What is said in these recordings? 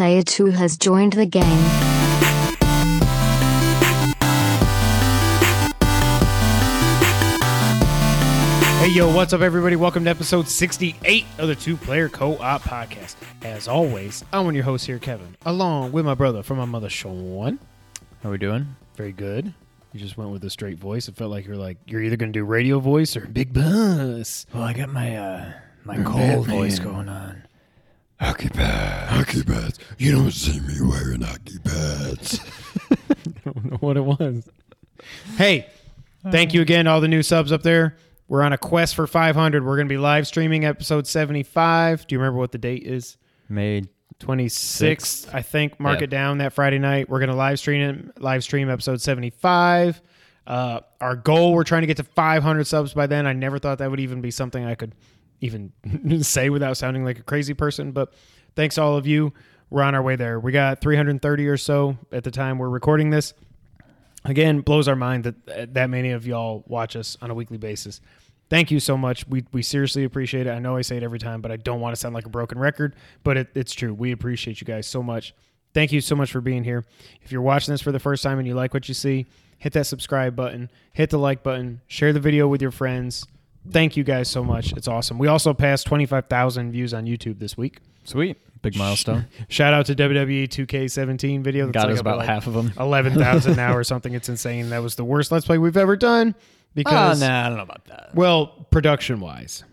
Player 2 has joined the game. Hey, yo, what's up, everybody? Welcome to episode 68 of the Two Player Co op Podcast. As always, I'm one of your hosts here, Kevin, along with my brother from my mother, Sean. How are we doing? Very good. You just went with a straight voice. It felt like you're like, you're either going to do radio voice or big bus. Well, I got my uh my cold Batman. voice going on. Hockey pads. Hockey pads. You don't see me wearing hockey pads. I don't know what it was. Hey, thank you again, all the new subs up there. We're on a quest for 500. We're going to be live streaming episode 75. Do you remember what the date is? May 26th, I think. Mark Yeah. it down that Friday night. We're going to live stream it, live stream episode 75. Uh, our goal, we're trying to get to 500 subs by then. I never thought that would even be something I could even say without sounding like a crazy person. But thanks all of you. We're on our way there. We got 330 or so at the time we're recording this. Again, blows our mind that uh, that many of y'all watch us on a weekly basis. Thank you so much. We we seriously appreciate it. I know I say it every time, but I don't want to sound like a broken record. But it, it's true. We appreciate you guys so much. Thank you so much for being here. If you're watching this for the first time and you like what you see, hit that subscribe button, hit the like button, share the video with your friends. Thank you guys so much. It's awesome. We also passed 25,000 views on YouTube this week. sweet, big milestone. Shout out to WWE 2K17 video. That's got like us about like half of them. 11,000 now or something. It's insane. That was the worst Let's Play we've ever done Oh, because, nah, I don't know about that. well, production wise.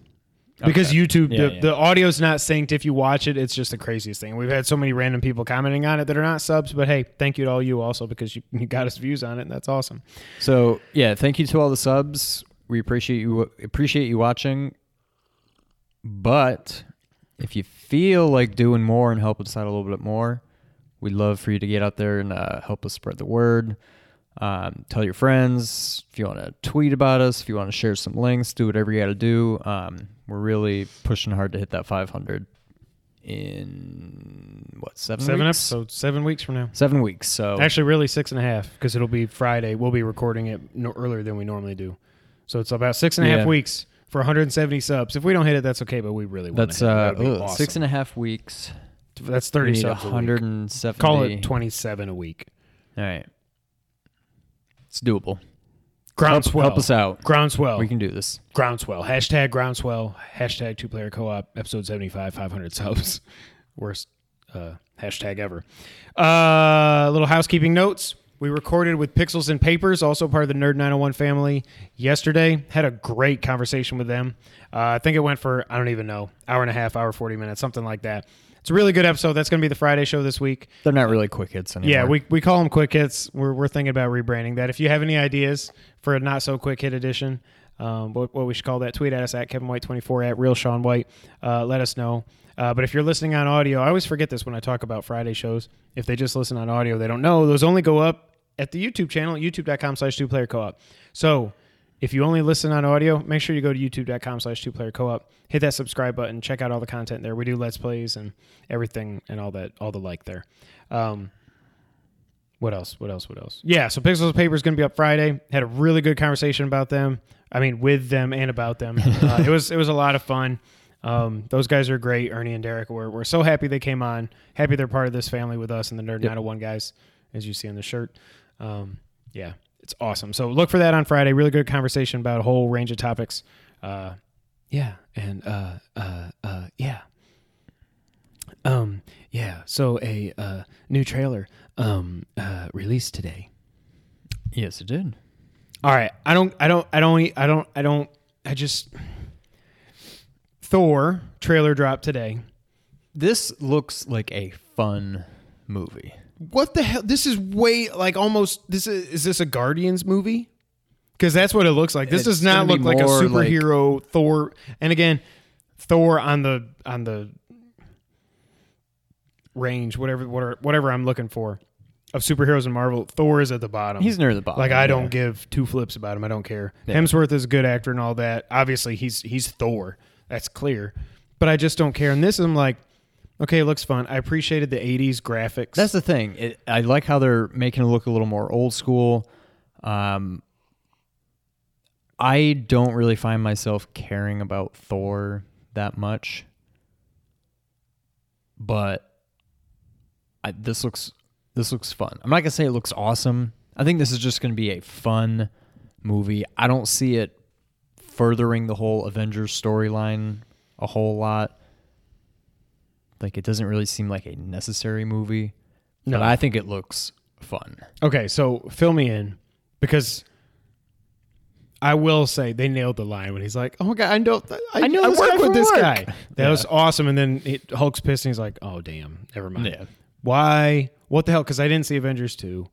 Because Okay. YouTube, Yeah, the, yeah. the audio's not synced. If you watch it, it's just the craziest thing. We've had so many random people commenting on it that are not subs, but hey, thank you to all you also because you, you got us views on it, and that's awesome. So yeah, thank you to all the subs. We appreciate you appreciate you watching. But if you feel like doing more and help us out a little bit more, we'd love for you to get out there and uh, help us spread the word. Um, tell your friends if you want to tweet about us, if you want to share some links, do whatever you got to do. Um, we're really pushing hard to hit that 500 in what seven Seven weeks? episodes, seven weeks from now. Seven weeks. So Actually, really six and a half because it'll be Friday. We'll be recording it no, earlier than we normally do. So it's about six and a half Yeah. weeks for 170 subs. If we don't hit it, that's okay, but we really want that's to hit it. uh, That would be ugh, six and a half weeks. That's We 30 need subs a week. 170. Call it 27 a week. All right. It's doable. Groundswell. Help, help us out. Groundswell. We can do this. Groundswell. Hashtag Groundswell. Hashtag two player co op. Episode 75, 500 subs. Worst uh, hashtag ever. Uh, little housekeeping notes. We recorded with Pixels and Papers, also part of the Nerd 901 family, yesterday. Had a great conversation with them. Uh, I think it went for, I don't even know, hour and a half, hour 40 minutes, something like that. It's a really good episode. That's going to be the Friday show this week. They're not really quick hits anymore. Yeah, we, we call them quick hits. We're, we're thinking about rebranding that. If you have any ideas for a not so quick hit edition, um, what, what we should call that, tweet at us at Kevin White 24 at Real Sean White. Uh, let us know. Uh, but if you're listening on audio, I always forget this when I talk about Friday shows. If they just listen on audio, they don't know. Those only go up at the YouTube channel, youtube.com slash two player co op. So if you only listen on audio, make sure you go to youtube.com slash two player co op. Hit that subscribe button. Check out all the content there. We do Let's Plays and everything and all that, all the like there. Um, what else? What else? What else? Yeah, so Pixels and Paper is going to be up Friday. Had a really good conversation about them. I mean, with them and about them. Uh, it was it was a lot of fun. Um, those guys are great. Ernie and Derek. We're we're so happy they came on. Happy they're part of this family with us and the Nerd Yep. 901 guys, as you see on the shirt. Um, yeah, it's awesome. So look for that on Friday. Really good conversation about a whole range of topics. Uh, yeah, and uh, uh, uh, yeah. Um, yeah. So a uh, new trailer um uh released today. Yes, it did. All right. I don't I don't I don't I don't I don't I just Thor trailer dropped today. This looks like a fun movie. What the hell? This is way like almost this is is this a Guardians movie? Cuz that's what it looks like. This It's does not gonna look be like a more like- superhero Thor. And again, Thor on the on the range whatever whatever whatever I'm looking for of superheroes in Marvel, Thor is at the bottom. He's near the bottom. Like I yeah. don't give two flips about him. I don't care. Hemsworth is a good actor and all that. Obviously, he's he's Thor. That's clear. But I just don't care. And this, I'm like, okay, it looks fun. I appreciated the '80s graphics. That's the thing. It, I like how they're making it look a little more old school. Um, I don't really find myself caring about Thor that much, but I, this looks this looks fun. I'm not gonna say it looks awesome. I think this is just gonna be a fun movie. I don't see it furthering the whole Avengers storyline a whole lot. Like it doesn't really seem like a necessary movie. No. But I think it looks fun. Okay, so fill me in because I will say they nailed the line when he's like, "Oh my god, I know, I, I know I work with this work." guy." That Yeah. was awesome. And then it, Hulk's pissed, and he's like, "Oh damn, never mind." Yeah. Why? What the hell? Because I didn't see Avengers two.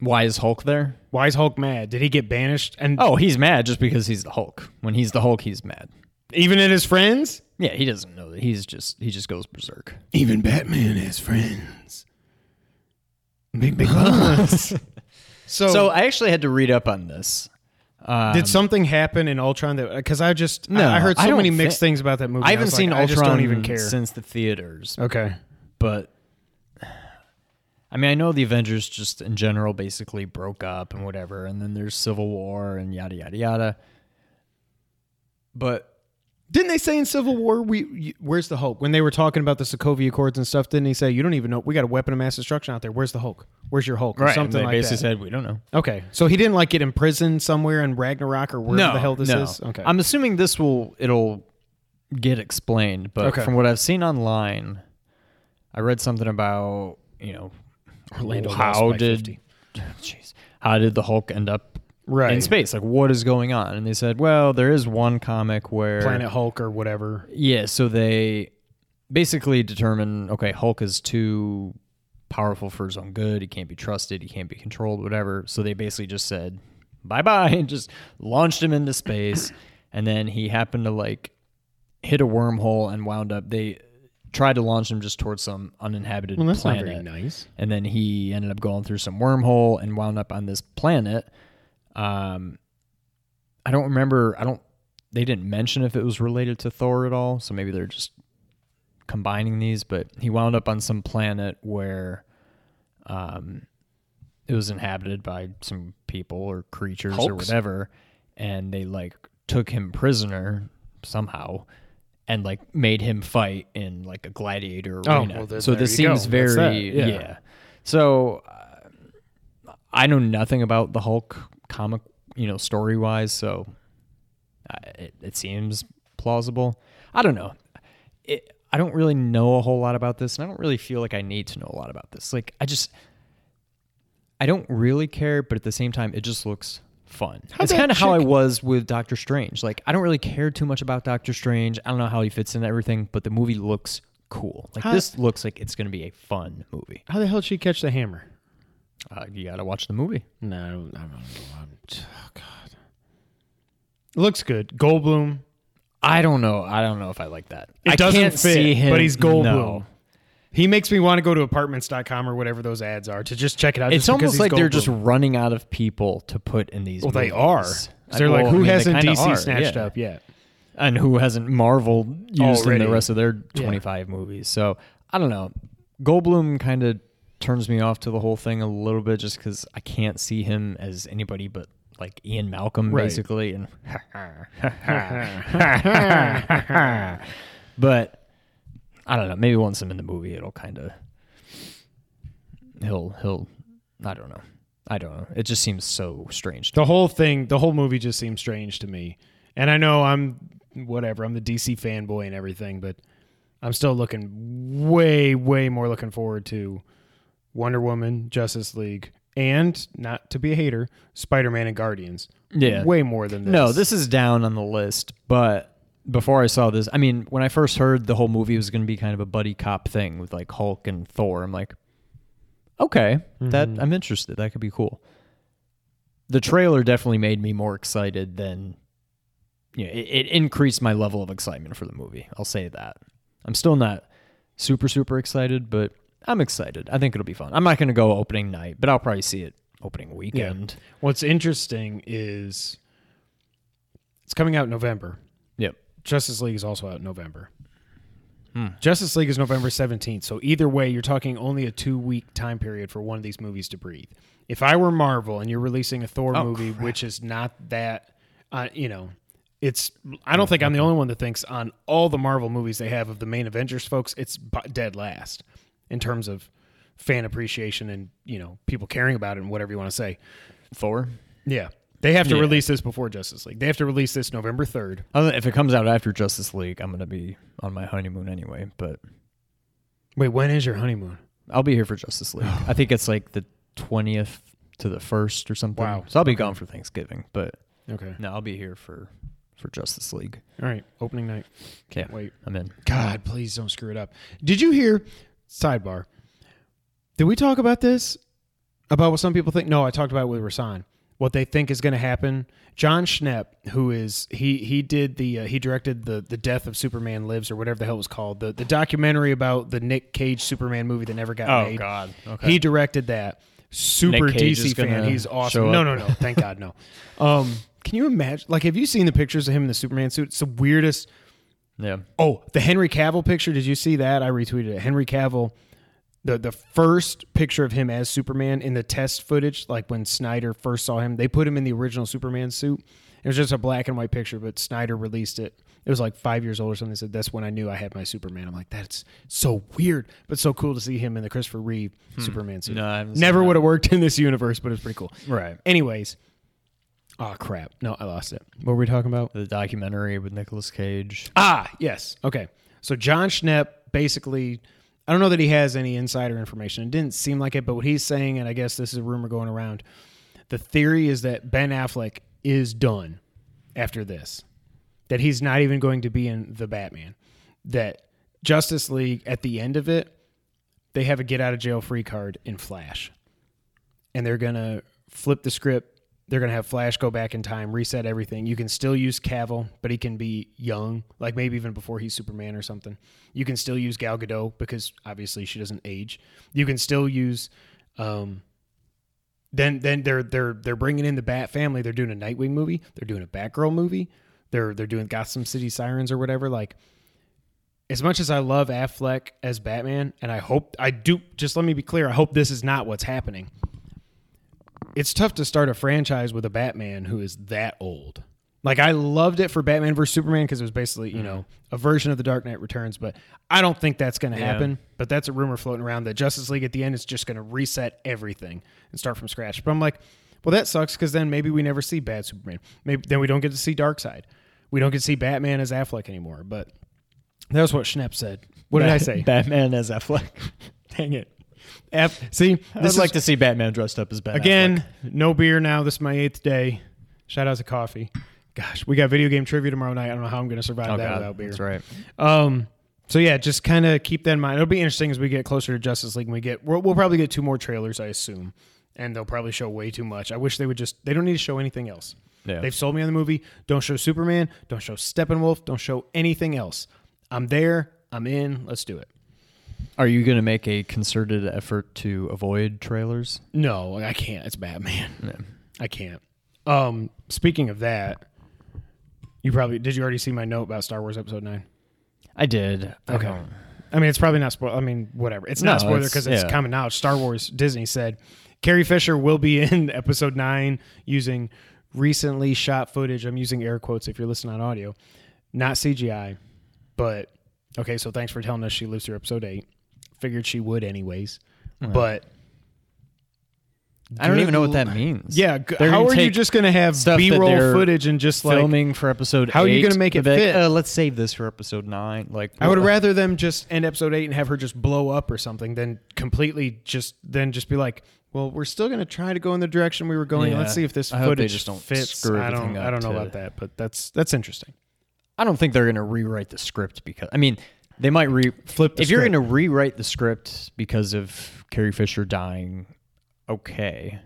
Why is Hulk there? Why is Hulk mad? Did he get banished? And Oh, he's mad just because he's the Hulk. When he's the Hulk, he's mad. even at his friends, Yeah, he doesn't know that. He's just he just goes berserk. Even Batman has friends. big big boss. so, So I actually had to read up on this. Um, did something happen in Ultron that? Because I just No, I, I heard I so don't many thi- mixed things about that movie. I I haven't was seen like, I Ultron just don't even care. since the theaters, okay, but I mean, I know the Avengers just in general basically broke up and whatever, and then there's Civil War and yada yada yada. But Didn't they say in Civil War, we where's the Hulk? When they were talking about the Sokovia Accords and stuff, didn't he say, you don't even know, we got a weapon of mass destruction out there. Where's the Hulk? Where's your Hulk? Or something they like basically that. said we don't know. okay, so he didn't like get imprisoned somewhere in Ragnarok or wherever the hell this no. is. Okay, I'm assuming this will it'll get explained, but Okay. from what I've seen online, I read something about you know Orlando how did 50. jeez how did the Hulk end up right in space? Like what is going on? And they said, well, there is one comic where Planet Hulk or whatever. yeah, so they basically determine okay, Hulk is too powerful for his own good. He can't be trusted. He can't be controlled. Whatever. So they basically just said bye bye and just launched him into space. and then he happened to like hit a wormhole and wound up. They tried to launch him just towards some uninhabited Well, that's planet. not very nice. And then he ended up going through some wormhole and wound up on this planet. Um, I don't remember. I don't. They didn't mention if it was related to Thor at all. So maybe they're just combining these. But he wound up on some planet where, um, it was inhabited by some people or creatures or whatever, and they like took him prisoner somehow. And like made him fight in like a gladiator Oh, arena. well, so this you go. seems very yeah. yeah. So uh, I know nothing about the Hulk comic, you know, story wise. So uh, it, it seems plausible. I don't know. It, I don't really know a whole lot about this, and I don't really feel like I need to know a lot about this. Like I just, I don't really care, but at the same time, it just looks fun. it's kind of how I was with Doctor Strange. Like I don't really care too much about Doctor Strange. I don't know how he fits in everything, but the movie looks cool. Like How- this looks like it's going to be a fun movie. How the hell did she catch the hammer? Uh, you got to watch the movie. No, I don't, I don't know. I'm, oh, God. Looks good. Goldblum. I don't know. I don't know if I like that. It I doesn't can't fit, see him, but he's Goldblum. No. He makes me want to go to apartments.com or whatever those ads are to just check it out. It's almost like they're just running out of people to put in these. Well, they are. I- They're well, like, I who mean, hasn't DC are, snatched yeah. up yet? and who hasn't Marvel used in the rest of their Yeah. 25 movies. So I don't know. Goldblum kind of turns me off to the whole thing a little bit just because I can't see him as anybody but like Ian Malcolm, Right. basically. And but I don't know. Maybe once I'm in the movie, it'll kind of he'll he'll I don't know. I don't know. It just seems so strange. To The whole thing, the whole movie just seems strange to me. And I know I'm whatever, I'm the DC fanboy and everything, but I'm still looking way, way more looking forward to Wonder Woman, Justice League, and not to be a hater, Spider Man and Guardians. Yeah. Way more than this. No, this is down on the list, but before I saw this, I mean, when I first heard the whole movie was going to be kind of a buddy cop thing with like Hulk and Thor, I'm like, okay, that Mm-hmm. I'm interested. That could be cool. The trailer definitely made me more excited than you know, it, it increased my level of excitement for the movie. I'll say that. I'm still not super super excited, but I'm excited. I think it'll be fun. I'm not going to go opening night, but I'll probably see it opening weekend. What's interesting is it's coming out in November. Justice League is also out in November. Hmm. Justice League is November 17th. So either way, you're talking only a two week time period for one of these movies to breathe. If I were Marvel and you're releasing a Thor Oh, movie, which is not that, uh, you know, it's, I don't think I'm the only one that thinks on all the Marvel movies they have of the main Avengers folks, it's dead last. in terms of fan appreciation and you know people caring about it and whatever you want to say. Four. Yeah, they have to Yeah. release this before Justice League. They have to release this November third. If it comes out after Justice League, I'm gonna be on my honeymoon anyway. But Wait, when is your honeymoon? I'll be here for Justice League. I think it's like the twentieth to the first or something. Wow. So I'll be Okay. gone for Thanksgiving, but Okay, no, I'll be here for for Justice League. all right, opening night. Okay, Wait, I'm in. God, please don't screw it up. Did you hear? Sidebar. Did we talk about this? About what some people think? No, I talked about it with Rasan. What they think is going to happen. Jon Schnepp, who is he he did the uh, he directed the the Death of Superman Lives or whatever the hell it was called the the documentary about the Nick Cage Superman movie that never got made. Oh, God. Okay. He directed that. Super DC fan. He's awesome. No, no, no. Thank God, no. Um, can you imagine? Like, have you seen the pictures of him in the Superman suit? It's the weirdest. yeah. Oh, the Henry Cavill picture. Did you see that? I retweeted it. Henry Cavill, the the first picture of him as Superman in the test footage, like when Snyder first saw him, they put him in the original Superman suit. It was just a black and white picture, but Snyder released it. It was like five years old or something. They said that's when I knew I had my Superman. I'm like, that's so weird, but so cool to see him in the Christopher Reeve Superman suit. No, I Never would have worked in this universe, but it's pretty cool. Right. Anyways, oh crap, no, I lost it. What were we talking about? The documentary with Nicolas Cage. Ah, yes. Okay. So Jon Schnepp basically, I don't know that he has any insider information. It didn't seem like it, but what he's saying, and I guess this is a rumor going around, the theory is that Ben Affleck is done after this, that he's not even going to be in the Batman, that Justice League at the end of it, they have a get out of jail free card in Flash, and they're gonna flip the script. They're gonna have Flash go back in time, reset everything. You can still use Cavill, but he can be young, like maybe even before he's Superman or something. You can still use Gal Gadot because obviously she doesn't age. You can still use. Um, then then they're they're they're bringing in the Bat family. They're doing a Nightwing movie. They're doing a Batgirl movie. They're they're doing Gotham City Sirens or whatever. Like as much as I love Affleck as Batman, and I hope I do. Just let me be clear. I hope this is not what's happening. It's tough to start a franchise with a Batman who is that old. Like I loved it for Batman vs Superman because it was basically you mm-hmm. know a version of the Dark Knight Returns, but I don't think that's going to Yeah. happen. But that's a rumor floating around that Justice League at the end is just going to reset everything and start from scratch. But I'm like, well, that sucks because then maybe we never see bad Superman. Maybe then we don't get to see Darkseid. We don't get to see Batman as Affleck anymore. But that was what Schnepp said. What did I say? Batman as Affleck. Dang it. F- see, I'd this like to see Batman dressed up as Batman. again no beer now. This is my eighth day. Shout out to coffee. Gosh, we got video game trivia tomorrow night. I don't know how I'm going to survive Oh, that God. without beer. That's right. Um. So yeah, just kind of keep that in mind. It'll be interesting as we get closer to Justice League. And we get we'll, we'll probably get two more trailers, I assume, and they'll probably show way too much. I wish they would just. They don't need to show anything else. Yeah. They've sold me on the movie. Don't show Superman. Don't show Steppenwolf. Don't show anything else. I'm there. I'm in. Let's do it. Are you going to make a concerted effort to avoid trailers? No, I can't. It's Batman. Yeah. I can't. Um, speaking of that, you probably did. You already see my note about Star Wars Episode Nine. I did. Okay. don't- I mean, it's probably not spoiler. I mean, whatever. It's not No, spoiler it's- because it's, yeah. common knowledge. Star Wars Disney said Carrie Fisher will be in Episode Nine using recently shot footage. I'm using air quotes if you're listening on audio, not CGI. But okay, so thanks for telling us she lives through Episode Eight. Figured she would anyways, but. I don't even know what that means. Yeah, g- They're how gonna are you take just going to have stuff that B-roll they're footage and just like filming for episode. How are you eight, gonna make it they'll be like, fit? Uh, let's save this for episode nine. Like I would what- rather them just end episode eight and have her just blow up or something than completely just then just be like, well, we're still going to try to go in the direction we were going. Yeah. Let's see if this I hope they footage just don't fits. screw I don't. everything I don't know to- about that, but that's that's interesting. I don't think they're going to rewrite the script because I mean they might re Flip the if you're going to rewrite the script because of Carrie Fisher dying, okay.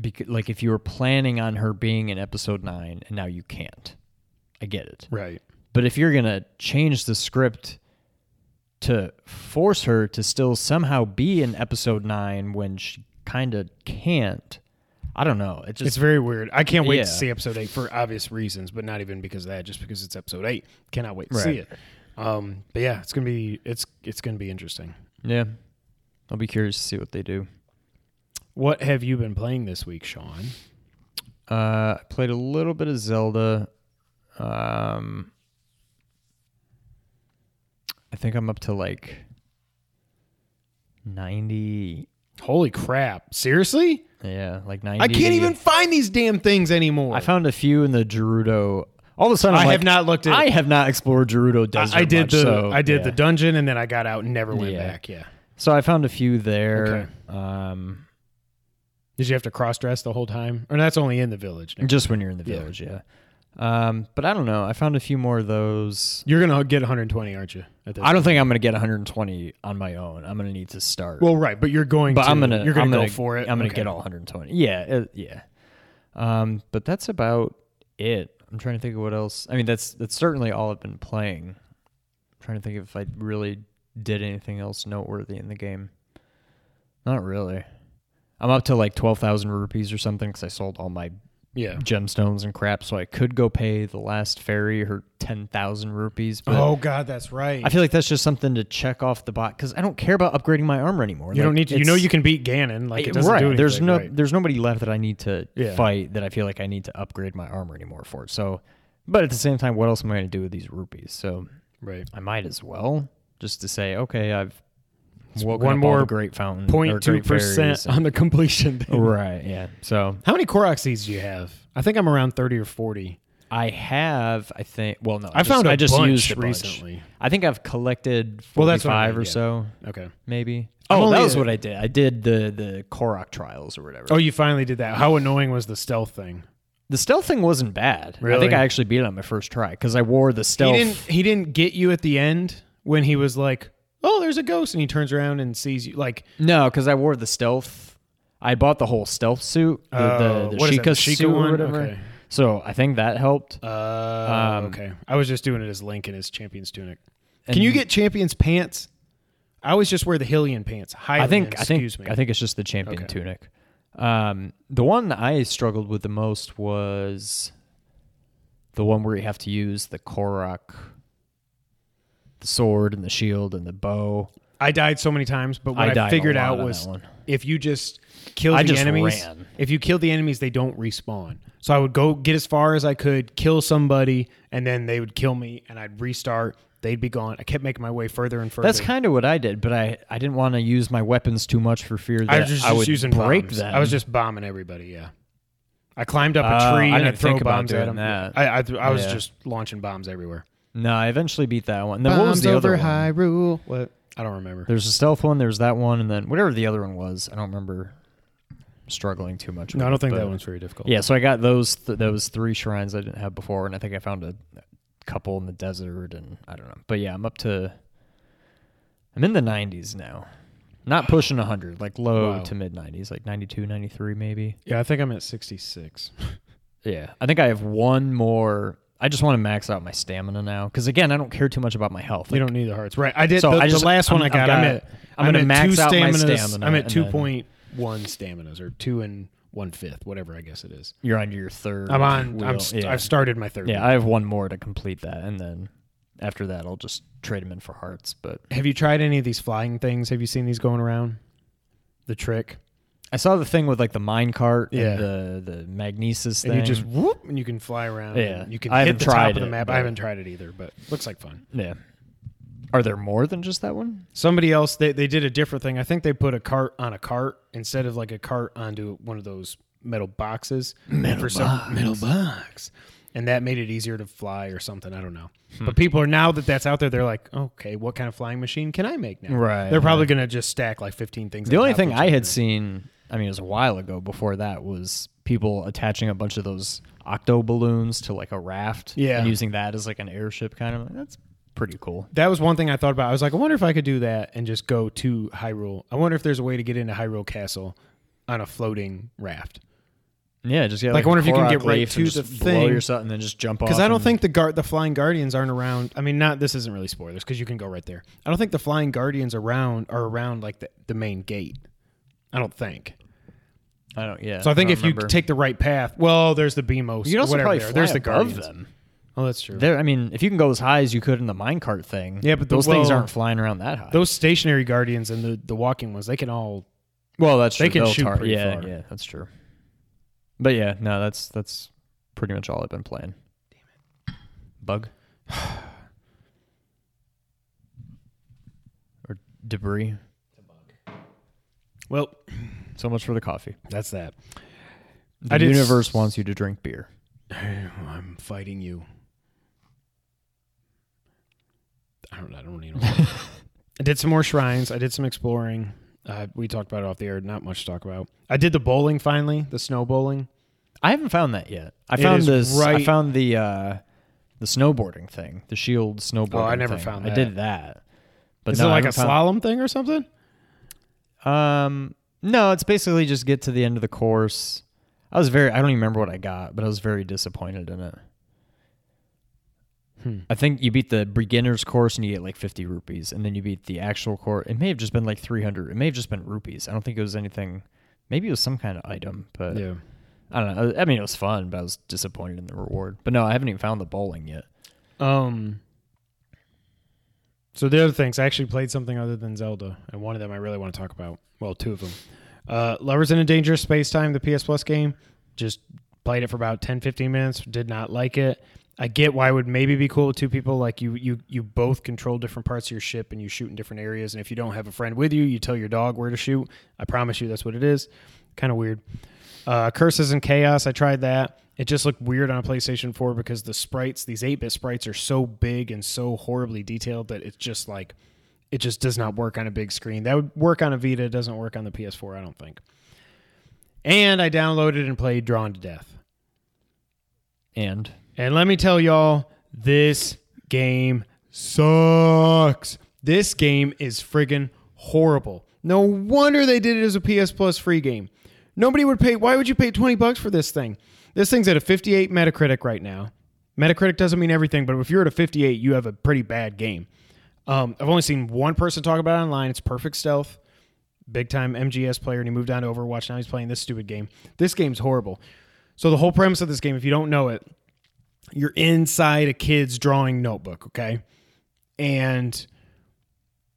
Because like if you were planning on her being in episode nine and now you can't, I get it. Right. But if you're going to change the script to force her to still somehow be in episode nine when she kind of can't, I don't know. It just It's very weird. I can't wait Yeah. to see episode eight for obvious reasons, but not even because of that. Just because it's episode eight, cannot wait to see it. Um, but yeah, it's gonna be it's it's gonna be interesting. yeah. I'll be curious to see what they do. What have you been playing this week, Sean? Uh, I played a little bit of Zelda. Um, I think I'm up to like 90. Holy crap! Seriously? Yeah, like 90. I can't even find these damn things anymore. I found a few in the Gerudo. All of a sudden, I I'm have like, not looked at. I have not explored Gerudo I, Desert. I did much, the so, I did yeah. the dungeon and then I got out and never went Yeah. back. Yeah. So I found a few there. Um, Did you have to cross dress the whole time? Or that's only in the village. now. just when you're in the Yeah. village, yeah. Um, but I don't know. I found a few more of those. You're gonna get 120, aren't you? I don't think I'm gonna get 120 on my own. I'm gonna need to start. Well, right, but you're going. but to, I'm gonna You're gonna I'm go gonna, for it. I'm gonna Okay. get all 120. Yeah, uh, yeah. Um, but that's about it. I'm trying to think of what else. I mean, that's that's certainly all I've been playing. I'm trying to think if I really did anything else noteworthy in the game. Not really. I'm up to like 12,000 rupees or something because I sold all my Yeah. gemstones and crap, so I could go pay the last fairy her 10,000 rupees. But Oh God, that's right. I feel like that's just something to check off the box because I don't care about upgrading my armor anymore. you don't need to. You know, you can beat Ganon. Like it I- doesn't right. do anything. there's no right. there's nobody left that I need to Yeah. fight that I feel like I need to upgrade my armor anymore for. So, but at the same time, what else am I going to do with these rupees? So right. I might as well just to say, okay, I've woken one more great fountain, or Point two great percent on the completion. Thing. right. Yeah. So How many Korok seeds do you have? I think I'm around 30 or 40. I have, I think. Well, no, I just- found a I just bunch used recently. I think I've collected Well, that's what I mean, or yeah. so, Okay. maybe. Oh, that was a- what I did. I did the the Korok trials or whatever. Oh, you finally did that. How annoying was the stealth thing? The stealth thing wasn't bad. I think I actually beat it on my first try because I wore the stealth. He didn't. He didn't get you at the end when he was like, "Oh, there's a ghost," and he turns around and sees you. Like, No, because I wore the stealth. I bought the whole stealth suit, the, oh, the, the what is that, Sheikah the suit Sheikah or whatever. Okay. So I think that helped. Uh, Um, okay. I was just doing it as Link in his champion's tunic. Can you get champion's pants? I always just wear the Hylian pants. I think Hylian, I think excuse me. I think it's just the champion Okay. tunic. Um, the one I struggled with the most was the one where you have to use the Korok, the sword and the shield and the bow. I died so many times, but what I I, died a figured lot out on was that one. if you just kill I the just enemies, ran. if you kill the enemies, they don't respawn. So I would go get as far as I could, kill somebody, and then they would kill me, and I'd restart. They'd be gone. I kept making my way further and further. That's kind of what I did, but I, I didn't want to use my weapons too much for fear that I was just, I just would using break bombs. them. I was just bombing everybody. Yeah. I climbed up a Oh, tree I and didn't I'd throw think about bombs at doing them. that. I I, th- I was Yeah. just launching bombs everywhere. No. I eventually beat that one. Then what was the other one? Hyrule. What? I don't remember. There's a stealth one. There's that one, and then whatever the other one was. I don't remember struggling too much. No, I don't think but- that one's very difficult. Yeah, so I got those th- those three shrines I didn't have before, and I think I found a couple in the desert, and I don't know. But yeah, I'm up to. I'm in the 90s now. Not pushing 100, like low Wow. to mid 90s, like 92, 93 maybe. Yeah, I think I'm at 66. Yeah, I think I have one more. I just want to max out my stamina now because again, I don't care too much about my health. you Like, don't need the hearts, right? I did. So the, I just- the last one I'm- I got. I've I'm got- at. I'm gonna at max two out my staminas. stamina I'm at and two then- point one staminas or two and one fifth, whatever I guess it is. You're on your third. I'm on. wheel. I'm. St- yeah. I've started my third. Yeah. I have one more to complete that, and then after that, I'll just trade them in for hearts. But Have you tried any of these flying things? Have you seen these going around? The trick, I saw the thing with like the mine cart Yeah. and the the magnesis thing. and you just whoop, and you can fly around. Yeah. and you can I hit haven't the top tried of the it, map. but- I haven't tried it either, but looks like fun. yeah. Are there more than just that one? Somebody else they, they did a different thing. I think they put a cart on a cart instead of like a cart onto one of those metal boxes. Metal box. metal box. And that made it easier to fly or something. I don't know. Hmm. But people are now that that's out there, they're like, okay, what kind of flying machine can I make now? Right, They're probably going to just stack like 15 things. The on only top thing each I had seen, I mean, it was a while ago. Before that was people attaching a bunch of those octo balloons to like a raft, Yeah. and using that as like an airship kind of. That's pretty cool. That was one thing I thought about. I was like, I wonder if I could do that and just go to Hyrule. I wonder if there's a way to get into Hyrule Castle on a floating raft. Yeah, just get Like, like, I wonder if you can get right to the blow thing. yourself and then just jump off. Because I don't think the guard, the flying guardians aren't around. I mean, not this isn't really spoilers because you can go right there. I don't think the flying guardians around are around like the, the main gate. I don't think. I don't. Yeah. So I think if you take the right path, well, there's the Beamos. you can also probably fly There's the above guardians. them. Oh, that's true. There, I mean, if you can go as high as you could in the minecart thing, Yeah, but the- those things aren't flying around that high. Those stationary guardians and the, the walking ones, they can all. well, that's they true. can They'll shoot tar- pretty yeah, far. yeah, that's true. But yeah, no, that's that's pretty much all I've been playing. Damn it, bug. Or debris. Well, So much for the coffee. that's that. The I universe s- wants you to drink beer. I'm fighting you. I don't. I don't even. know. I did some more shrines. I did some exploring. Uh, we talked about it off the air. Not much to talk about. I did the bowling finally. The snow bowling. I haven't found that yet. I It found is this. I found the uh, the snowboarding thing, the shield snowboarding. Oh, I never thing. found that. I did that. But Is no, it like a found- slalom thing or something? Um, no, it's basically just get to the end of the course. I was very. I don't even remember what I got, but I was very disappointed in it. Hmm. I think you beat the beginners course and you get like 50 rupees, and then you beat the actual course. It may have just been like 300. It may have just been rupees. I don't think it was anything. Maybe it was some kind of item, but Yeah. I don't know. I mean, it was fun, but I was disappointed in the reward. But no, I haven't even found the bowling yet. Um. So the other things, I actually played something other than Zelda, and one of them I really want to talk about. Well, two of them. Uh, Lovers in a Dangerous Space Time, the PS Plus game. Just played it for about 10, 15 minutes. Did not like it. I get why it would maybe be cool with two people. Like you, you, you both control different parts of your ship and you shoot in different areas. And if you don't have a friend with you, you tell your dog where to shoot. I promise you, that's what it is. Kind of weird. Uh, Curses and Chaos. I tried that. It just looked weird on a PlayStation 4 because the sprites, these 8 bit sprites, are so big and so horribly detailed that it's just like, it just does not work on a big screen. That would work on a Vita. It doesn't work on the PS4, I don't think. And I downloaded and played Drawn to Death. And And let me tell y'all, this game sucks. This game is friggin' horrible. No wonder they did it as a PS Plus free game. Nobody would pay. Why would you pay 20 bucks for this thing? This thing's at a 58 Metacritic right now. Metacritic doesn't mean everything, but if you're at a 58, you have a pretty bad game. Um, I've only seen one person talk about it online. It's Perfect Stealth, big time MGS player, and he moved on to Overwatch. Now he's playing this stupid game. This game's horrible. So the whole premise of this game, if you don't know it, you're inside a kid's drawing notebook, okay? And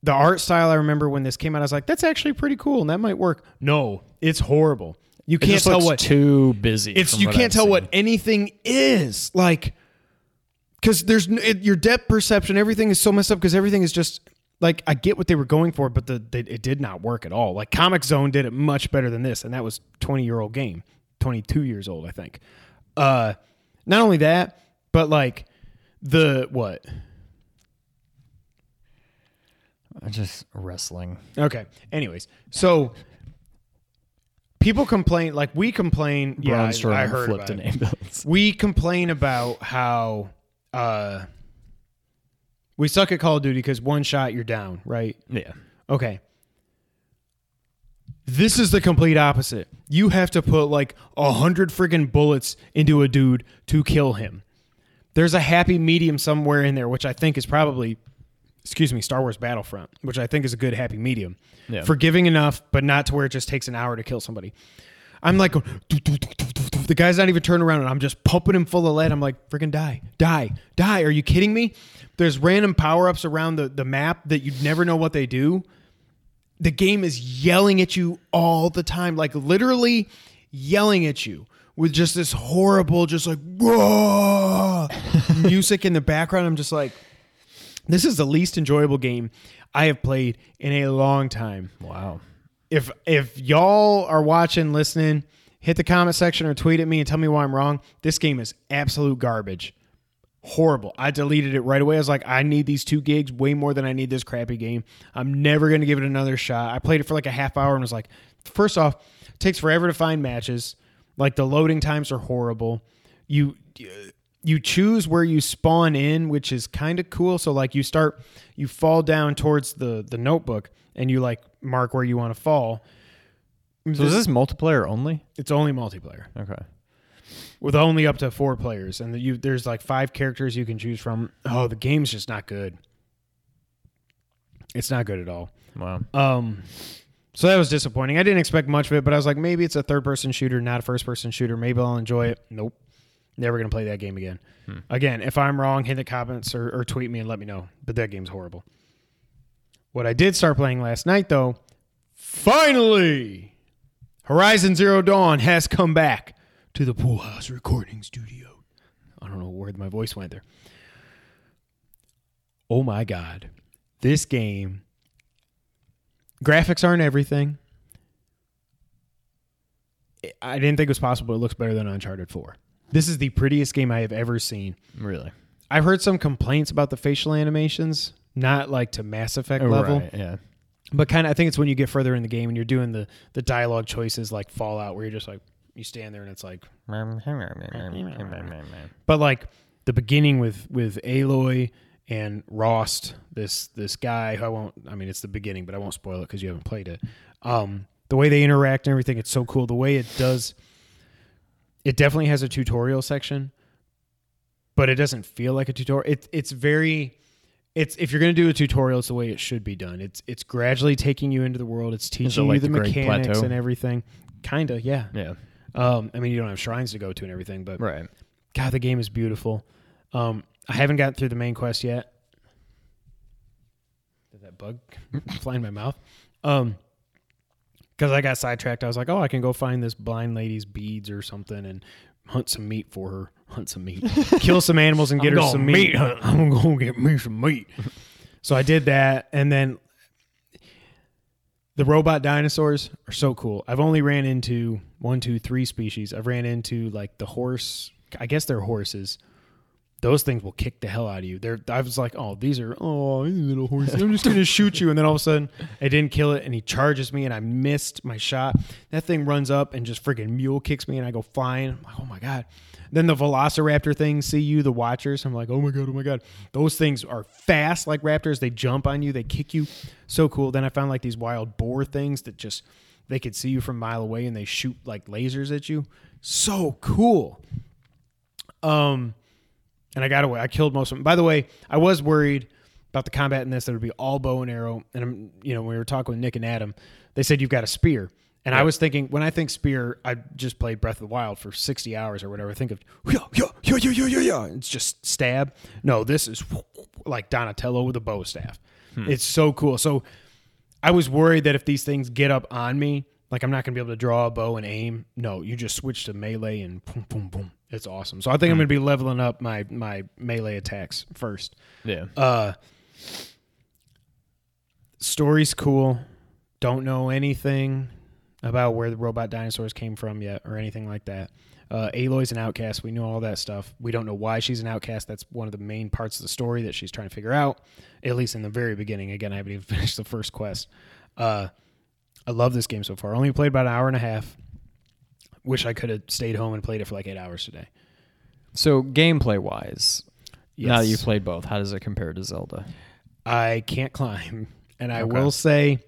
the art style I remember when this came out, I was like, that's actually pretty cool and that might work. No, it's horrible. You can't tell what too busy. it's you can't I've tell seen. what anything is like because there's it, your depth perception everything is so messed up because everything is just like i get what they were going for but the, they, it did not work at all like Comix Zone did it much better than this and that was 20 year old game 22 years old i think uh not only that but like the what just wrestling. okay anyways so people complain like we complain yeah Braun I, I heard flipped an ambulance. we complain about how uh we suck at Call of Duty because one shot you're down, right? Yeah. Okay. This is the complete opposite. You have to put like a hundred friggin' bullets into a dude to kill him. There's a happy medium somewhere in there, which I think is probably, excuse me, Star Wars Battlefront, which I think is a good happy medium. Yeah. Forgiving enough, but not to where it just takes an hour to kill somebody. I'm like, the guy's not even turning around, and I'm just pumping him full of lead. I'm like, freaking die, die, die. Are you kidding me? There's random power ups around the, the map that you'd never know what they do the game is yelling at you all the time, like literally yelling at you with just this horrible, just like music in the background. I'm just like, this is the least enjoyable game I have played in a long time. Wow. If if y'all are watching, listening, hit the comment section or tweet at me and tell me why I'm wrong. This game is absolute garbage. Horrible. I deleted it right away. I was like, I need these two gigs way more than I need this crappy game. I'm never going to give it another shot. I played it for like a half hour and was like, first off, it takes forever to find matches. Like the loading times are horrible. You you choose where you spawn in, which is kind of cool. So like you start, you fall down towards the the notebook and you like mark where you want to fall. So this, is this multiplayer only? It's only multiplayer Okay. with only up to four players, and you there's like five characters you can choose from. Oh, the game's just not good. It's not good at all. Wow. Um, so that was disappointing. I didn't expect much of it, but I was like, maybe it's a third person shooter, not a first person shooter. Maybe I'll enjoy it. Nope. Never gonna play that game again. Hmm. Again, if I'm wrong, hit the comments or, or tweet me and let me know. But that game's horrible. What I did start playing last night, though, finally, Horizon Zero Dawn has come back to the Pool House Recording Studio. I don't know where my voice went there. Oh my God. This game graphics aren't everything. I didn't think it was possible. It looks better than Uncharted 4. This is the prettiest game I have ever seen. Really. I've heard some complaints about the facial animations, not like to Mass Effect level, Right, yeah. but kind of. I think it's when you get further in the game and you're doing the the dialogue choices like Fallout, where you're just like you stand there and it's like. But like the beginning with with Aloy and Rost, this this guy who I won't. I mean, it's the beginning, but I won't spoil it because you haven't played it. Um, the way they interact and everything, it's so cool. The way it does, it definitely has a tutorial section, but it doesn't feel like a tutorial. It's it's very. It's if you're going to do a tutorial, it's the way it should be done. It's it's gradually taking you into the world. It's teaching like you the, the mechanics Plateau? and everything. Kinda, yeah. Yeah. Um, I mean, you don't have shrines to go to and everything, but Right. God, the game is beautiful. Um, I haven't gotten through the main quest yet. Did that bug fly in my mouth? Um, because I got sidetracked. I was like, oh, I can go find this blind lady's beads or something and hunt some meat for her. Hunt some meat, kill some animals, and get her some meat. meat. I'm gonna get me some meat. so I did that, and then the robot dinosaurs are so cool. I've only ran into one, two, three species. I've ran into like the horse. I guess they're horses. Those things will kick the hell out of you. They're. I was like, oh, these are oh, little horses. I'm just gonna shoot you, and then all of a sudden, I didn't kill it, and he charges me, and I missed my shot. That thing runs up and just freaking mule kicks me, and I go flying. I'm like, oh my god. Then the Velociraptor things see you, the Watchers. I'm like, oh my god, oh my god. Those things are fast like raptors. They jump on you, they kick you. So cool. Then I found like these wild boar things that just they could see you from a mile away and they shoot like lasers at you. So cool. Um, and I got away. I killed most of them. By the way, I was worried about the combat in this that would be all bow and arrow. And I'm, you know, when we were talking with Nick and Adam, they said you've got a spear. And I was thinking, when I think spear, I just played Breath of the Wild for 60 hours or whatever. I think of, yeah, yeah, yeah, yeah, yeah, yeah, yeah. It's just stab. No, this is like Donatello with a bow staff. Hmm. It's so cool. So I was worried that if these things get up on me, like I'm not going to be able to draw a bow and aim. No, you just switch to melee and boom, boom, boom. It's awesome. So I think I'm going to be leveling up my my melee attacks first. Yeah. Uh, story's cool. Don't know anything about where the robot dinosaurs came from yet or anything like that. Uh, Aloy's an outcast. We know all that stuff. We don't know why she's an outcast. That's one of the main parts of the story that she's trying to figure out, at least in the very beginning. Again, I haven't even finished the first quest. Uh, I love this game so far. Only played about an hour and a half. Wish I could have stayed home and played it for like eight hours today. So gameplay wise, now that you've played both, how does it compare to Zelda? I can't climb. And I Okay. will say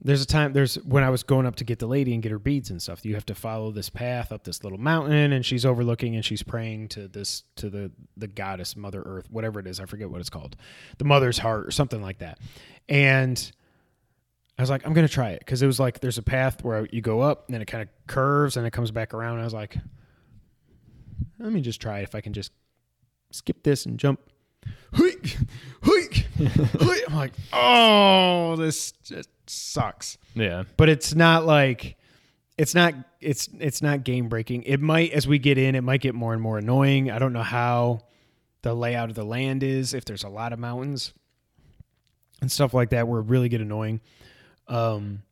there's a time there's when I was going up to get the lady and get her beads and stuff. You have to follow this path up this little mountain and she's overlooking and she's praying to this to the the goddess Mother Earth, whatever it is. I forget what it's called. The Mother's Heart or something like that. And I was like, I'm gonna try it because it was like there's a path where you go up and then it kind of curves and it comes back around. I was like, let me just try it if I can just skip this and jump. I'm like, oh, this just sucks. Yeah. But it's not like it's not it's it's not game breaking. It might as we get in, it might get more and more annoying. I don't know how the layout of the land is if there's a lot of mountains and stuff like that where it really get annoying. Um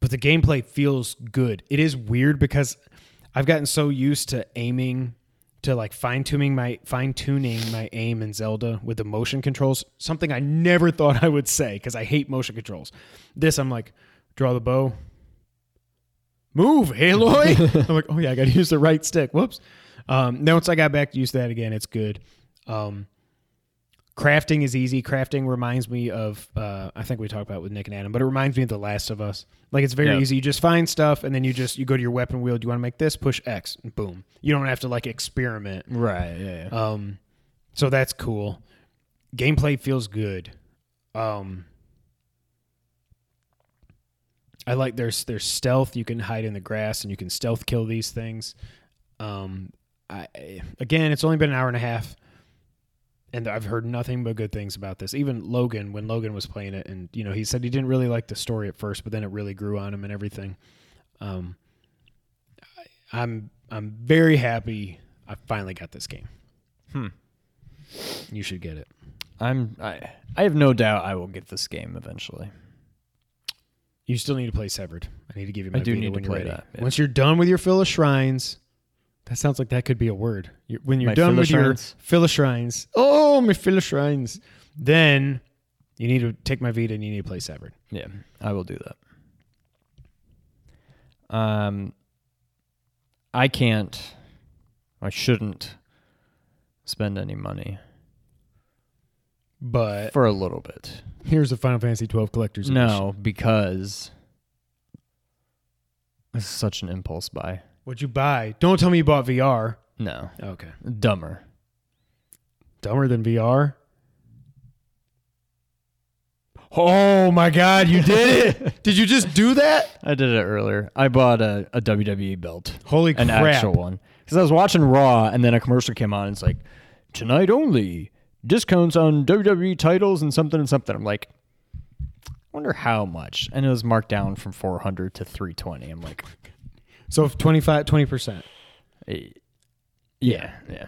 but the gameplay feels good. It is weird because I've gotten so used to aiming to like fine tuning my fine tuning my aim in Zelda with the motion controls. Something I never thought I would say because I hate motion controls. This I'm like, draw the bow, move, Aloy. I'm like, oh yeah, I got to use the right stick. Whoops. Um, now once I got back to use that again, it's good. Um, crafting is easy. Crafting reminds me of uh, I think we talked about it with Nick and Adam, but it reminds me of The Last of Us. Like it's very Yeah. easy. You just find stuff and then you just you go to your weapon wheel. Do you want to make this? Push X, and boom. You don't have to like experiment. Right. Yeah. yeah. Um, so that's cool. Gameplay feels good. Um, I like there's there's stealth. You can hide in the grass and you can stealth kill these things. Um, I again, it's only been an hour and a half, and I've heard nothing but good things about this. Even Logan, when Logan was playing it, and you know, he said he didn't really like the story at first, but then it really grew on him and everything. Um, I, I'm I'm very happy. I finally got this game. Hmm. You should get it. I'm I I have no doubt I will get this game eventually. You still need to play Severed. I need to give you my I do need to play ready. that, yeah. Once you're done with your fill of shrines, that sounds like that could be a word. You're, when you're My done with your fill of shrines, oh my fill of shrines, then you need to take my Vita and you need to play Severed. Yeah, I will do that. Um, I can't. I shouldn't spend any money But for a little bit. here's the Final Fantasy 12 collector's edition. No, because it's such an impulse buy. What'd you buy? Don't tell me you bought VR. No, Okay. dumber. Dumber than VR? Oh my god, you did it! did you just do that? I did it earlier. I bought a, a WWE belt, Holy crap. an actual one, because I was watching Raw, and then a commercial came on. And it's like tonight only discounts on WWE titles and something and something. I'm like, I wonder how much, and it was marked down from 400 to 320. I'm like, So 25 20%. eh, yeah, yeah.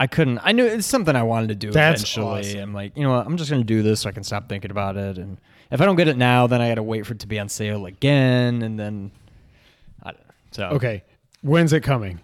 I couldn't. I knew it's something I wanted to do That's eventually. awesome. I'm like, you know what? I'm just gonna do this so I can stop thinking about it. And if I don't get it now, then I got to wait for it to be on sale again, and then I don't know. So Okay. When's it coming?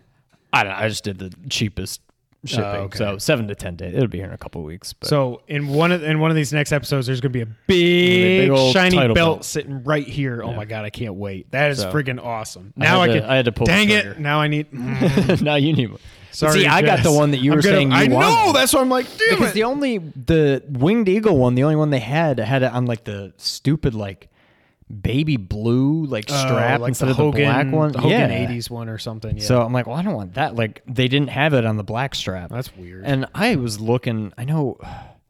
I don't know. I just did the cheapest Oh, shipping. Oh, okay. So seven to ten days. It'll be here in a couple of weeks. But So in one of in one of these next episodes, there's gonna be a big, big shiny belt, belt. sitting right here. Oh my god, I can't wait! That is So, friggin' awesome. Now I, had to- can. I had to pull the Dang trigger. it! Now I need. Mm. now you need one. Sorry, See, I got the one that you I'm were gonna- saying you I know. That's why I'm like, damn because it. the only the winged eagle one, the only one they had had it on like the stupid like baby blue like Oh, strap like instead the of the black one. the Hogan yeah. '80s one or something. Yeah. So I'm like, well, I don't want that. Like they didn't have it on the black strap. that's weird. And I was looking. I know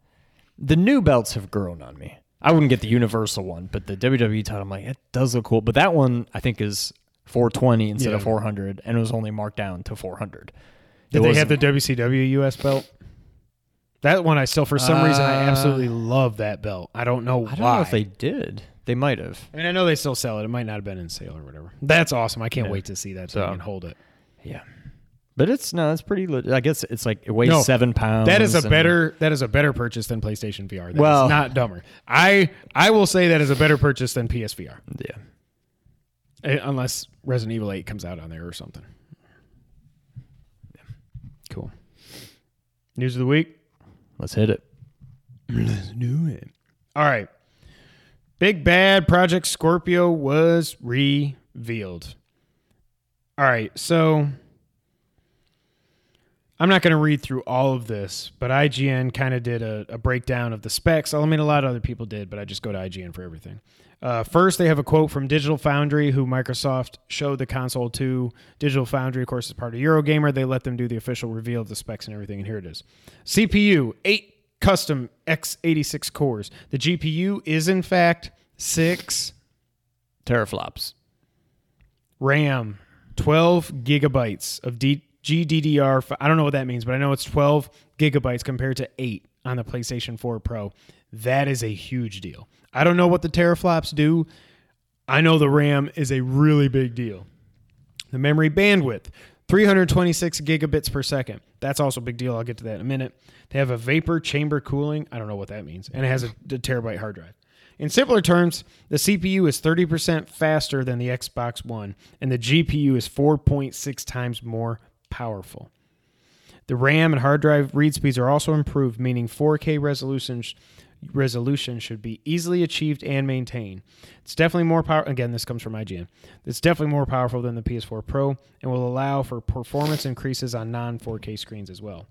the new belts have grown on me. I wouldn't get the universal one, but the WWE title, I'm like, it does look cool. But that one, I think, is 420 instead of 400, and it was only marked down to 400. Did It they have the WCW US belt? That one I still, for some reason, I Uh, absolutely love that belt. I don't know I don't why. know if they did. They might have. I mean, I know they still sell it. It might not have been in sale or whatever. That's awesome. I can't Yeah. wait to see that So- and hold it. Yeah. But it's no, it's pretty. lit- I guess it's like it weighs No, seven pounds. That is a better that is a better purchase than PlayStation VR. That is Well- not dumber. I I will say that is a better purchase than PSVR, Yeah. Eh, unless Resident Evil Eight comes out on there or something. Cool. News of the week. Let's hit it. Let's do it. All right. Big Bad Project Scorpio was revealed. All right. So I'm not going to read through all of this, but IGN kind of did a, a breakdown of the specs. I mean, a lot of other people did, but I just go to IGN for everything. Uh, first, they have a quote from Digital Foundry, who Microsoft showed the console to. Digital Foundry, of course, is part of Eurogamer. They let them do the official reveal of the specs and everything, and here it is. CPU, eight custom x86 cores. The GPU is, in fact, six. Teraflops. RAM, 12 gigabytes of D- GDDR. I don't know what that means, but I know it's 12 gigabytes compared to 8 on the PlayStation 4 Pro. That is a huge deal. I don't know what the teraflops do. I know the RAM is a really big deal. The memory bandwidth, 326 gigabits per second. That's also a big deal. I'll get to that in a minute. They have a vapor chamber cooling. I don't know what that means. And it has a, a terabyte hard drive. In simpler terms, the CPU is 30% faster than the Xbox One, and the GPU is 4.6 times more powerful. The RAM and hard drive read speeds are also improved, meaning 4K resolution resolution should be easily achieved and maintained. It's definitely more power. Again, this comes from IGN. It's definitely more powerful than the PS4 Pro and will allow for performance increases on non 4K screens as well.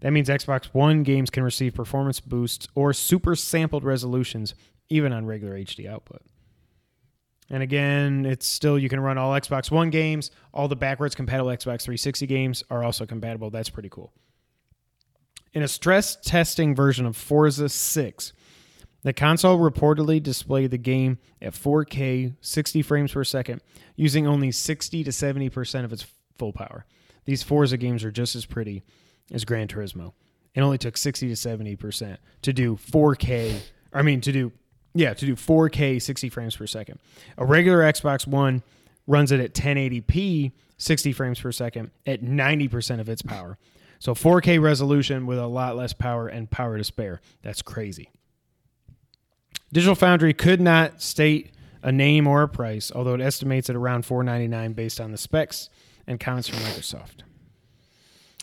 That means Xbox One games can receive performance boosts or super sampled resolutions even on regular HD output. And again, it's still you can run all Xbox One games. All the backwards compatible Xbox 360 games are also compatible. That's pretty cool. In a stress testing version of Forza 6, the console reportedly displayed the game at 4K 60 frames per second using only 60 to 70% of its full power. These Forza games are just as pretty as Gran Turismo. It only took 60 to 70% to do 4K, I mean, to do, yeah, to do 4K 60 frames per second. A regular Xbox One runs it at 1080p 60 frames per second at 90% of its power. So 4K resolution with a lot less power and power to spare. That's crazy. Digital Foundry could not state a name or a price, although it estimates at around 499 based on the specs and comments from Microsoft.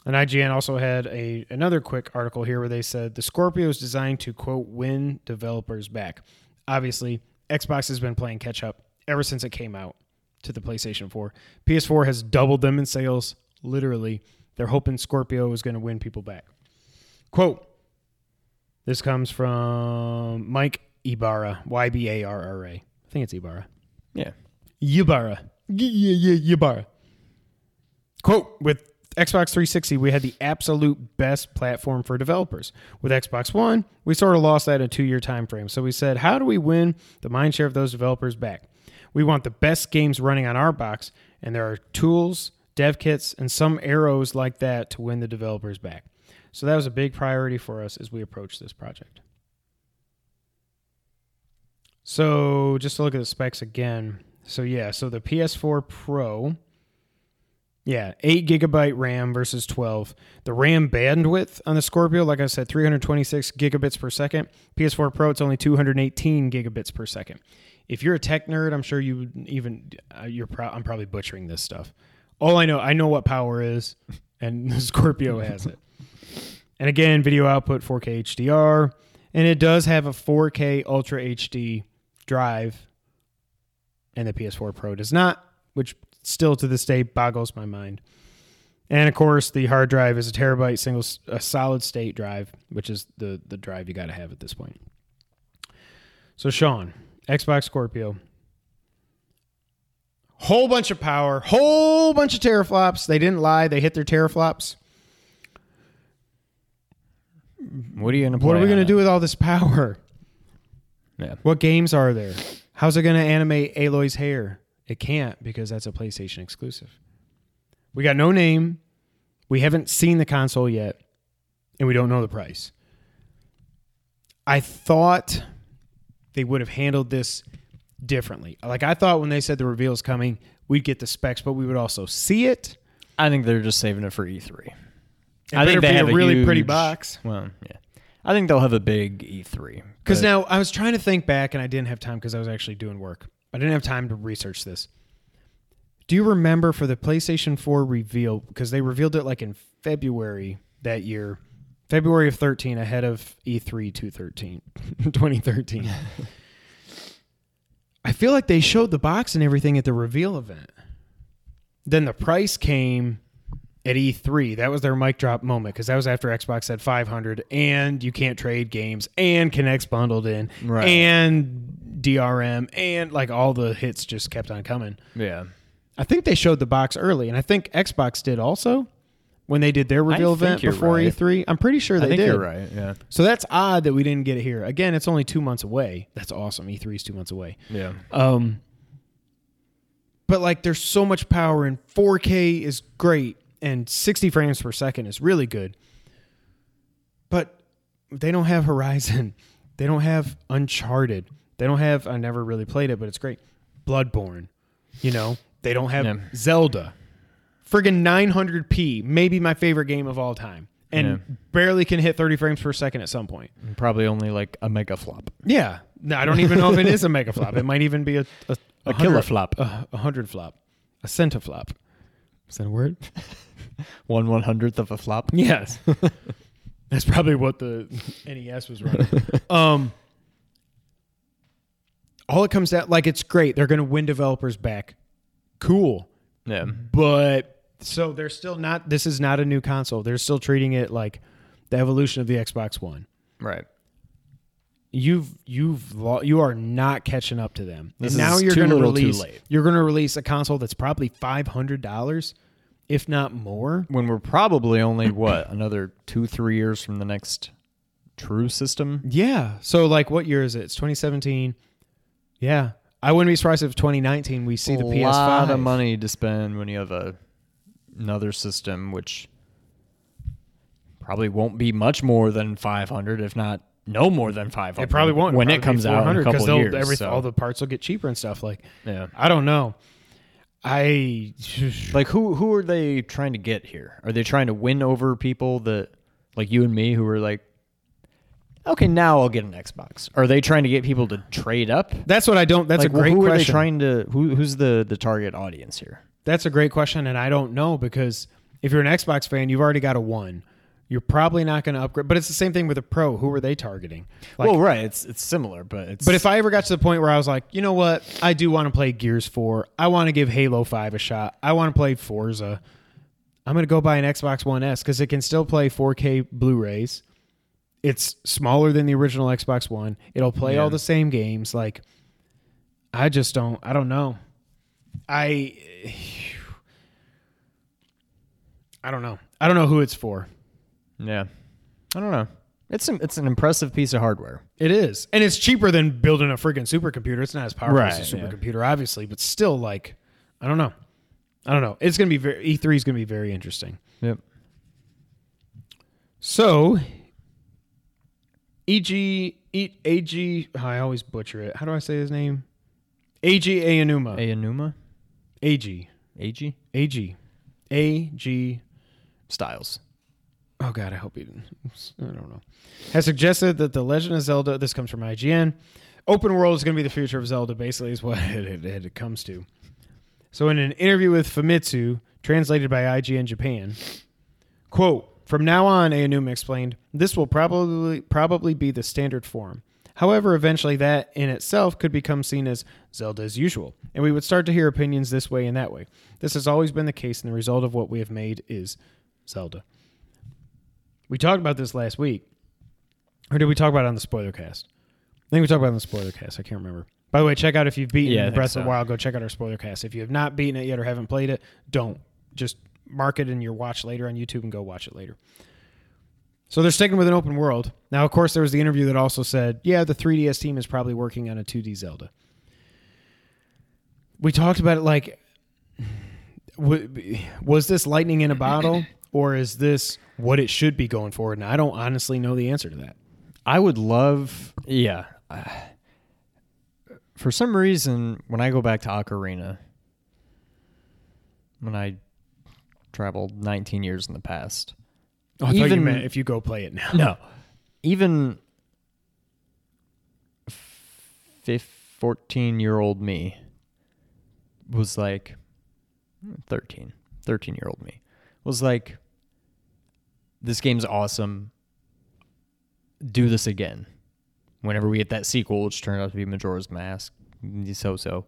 And IGN also had a another quick article here where they said the Scorpio is designed to quote win developers back. Obviously, Xbox has been playing catch up ever since it came out to the PlayStation 4. PS4 has doubled them in sales, literally. They're hoping Scorpio is going to win people back. Quote This comes from Mike Ybarra, Y B A R R A. I think it's Ybarra. Yeah. Ybarra. Yeah, yeah, Ybarra. Quote With Xbox 360, we had the absolute best platform for developers. With Xbox One, we sort of lost that in a two year time frame. So we said, how do we win the mind share of those developers back? We want the best games running on our box, and there are tools, dev kits, and some arrows like that to win the developers back. So that was a big priority for us as we approached this project. So just to look at the specs again. So yeah, so the PS4 Pro, yeah, eight gigabyte RAM versus twelve. The RAM bandwidth on the Scorpio, like I said, three hundred twenty six gigabits per second. PS4 Pro, it's only two hundred eighteen gigabits per second. If you're a tech nerd, I'm sure you even uh, you're. Pro- I'm probably butchering this stuff. All I know, I know what power is, and the Scorpio has it. And again, video output 4K HDR, and it does have a 4K Ultra HD drive, and the PS4 Pro does not, which still to this day boggles my mind. And of course, the hard drive is a terabyte single, a solid state drive, which is the the drive you got to have at this point. So, Sean, Xbox Scorpio, whole bunch of power, whole bunch of teraflops. They didn't lie; they hit their teraflops. What are you gonna? What are we going to do with all this power? Yeah. What games are there? How's it going to animate Aloy's hair? It can't because that's a PlayStation exclusive. We got no name. We haven't seen the console yet, and we don't know the price. I thought they would have handled this differently. Like I thought when they said the reveal is coming, we'd get the specs, but we would also see it. I think they're just saving it for E3. It I think they be have a really pretty huge- box. Well, yeah. I think they'll have a big E3. Because now I was trying to think back and I didn't have time because I was actually doing work. I didn't have time to research this. Do you remember for the PlayStation 4 reveal? Because they revealed it like in February that year, February of 13, ahead of E E3 213, 2013. I feel like they showed the box and everything at the reveal event. Then the price came at E3. That was their mic drop moment because that was after Xbox said 500 and you can't trade games and Kinect's bundled in Right. and DRM and like all the hits just kept on coming. yeah. I think they showed the box early and I think Xbox did also when they did their reveal event before right. E3. I'm pretty sure they I think did. you're right. Yeah. So that's odd that we didn't get it here. Again, it's only 2 months away. That's awesome. E3 is 2 months away. Yeah. Um, but like, there's so much power, and 4K is great, and 60 frames per second is really good. But they don't have Horizon, they don't have Uncharted, they don't have. I never really played it, but it's great. Bloodborne, you know, they don't have Yeah. Zelda. Friggin' 900p, maybe my favorite game of all time, and Yeah. barely can hit 30 frames per second at some point. Probably only like a mega flop. Yeah, no, I don't even know if it is a mega flop. It might even be a a, A killer hundred- flop. a, a hundred flop, a centiflop. Is that a word? One one hundredth of a flop. Yes, that's probably what the NES was running. um, all it comes down like it's great. They're going to win developers back. Cool, Yeah. but so they're still not. This is not a new console. They're still treating it like the evolution of the Xbox One. Right. You've you've you are not catching up to them. This and now is you're going to release late. you're going to release a console that's probably five hundred dollars, if not more. When we're probably only what another two three years from the next true system. Yeah. So like, what year is it? It's 2017. Yeah, I wouldn't be surprised if 2019 we see the PS5. A lot of money to spend when you have a another system, which probably won't be much more than five hundred, if not no more than five hundred. It probably won't when It'll it comes out in a 400 'cause couple they'll- years. every- so, all the parts will get cheaper and stuff. Like, yeah, I don't know. I Like who who are they trying to get here? Are they trying to win over people that like you and me who are like okay, now I'll get an Xbox. Are they trying to get people to trade up? that's what I don't. That's like, a great who question. are they trying to who who's the the target audience here? That's a great question, and I don't know because if you're an Xbox fan, you've already got a one. You're probably not going to upgrade, but it's the same thing with a Pro. Who are they targeting? Like, well, right, it's it's similar, but it's But if I ever got to the point where I was like, you know what, I do want to play Gears 4. I want to give Halo 5 a shot. I want to play Forza. I'm going to go buy an Xbox One S because it can still play 4K Blu rays. It's smaller than the original Xbox One. It'll play all the same games. Like, I just don't, I don't know. I, I don't know. I don't know who it's for. Yeah, I don't know. It's an, it's an impressive piece of hardware. It is. And it's cheaper than building a freaking supercomputer. It's not as powerful as a Right, yeah. supercomputer, obviously, but still, like, I don't know. I don't know. It's going to be very, E3 is going to be very interesting. Yep. So, EG, e, AG, oh, I always butcher it. How do I say his name? AG Ayanuma. Ayanuma, AG. AG AG. AG. Styles. Oh God, I hope he didn't. I don't know. Has suggested that the Legend of Zelda. This comes from IGN. Open world is going to be the future of Zelda. Basically, is what it, it, it comes to. So, in an interview with Famitsu, translated by IGN Japan, quote: "From now on," Aonuma explained, "this will probably probably be the standard form. However, eventually that in itself could become seen as Zelda as usual, and we would start to hear opinions this way and that way. This has always been the case, and the result of what we have made is Zelda." We talked about this last week. Or did we talk about it on the spoiler cast? I think we talked about it on the spoiler cast. I can't remember. By the way, check out if you've beaten Yeah, Breath of the Wild, go check out our spoiler cast. If you have not beaten it yet or haven't played it, don't. Just mark it in your watch later on YouTube and go watch it later. So they're sticking with an open world. Now, of course, there was the interview that also said, yeah, the 3DS team is probably working on a 2D Zelda. We talked about it like, was this lightning in a bottle or is this what it should be going forward? And I don't honestly know the answer to that. I would love, yeah. Uh, For some reason, when I go back to Ocarina, when I traveled 19 years in the past, Oh, I you Even- meant if you go play it now. no, even 14 year old me was like 13, 13 year old me was like, this game's awesome. Do this again. Whenever we get that sequel, which turned out to be Majora's Mask, so so,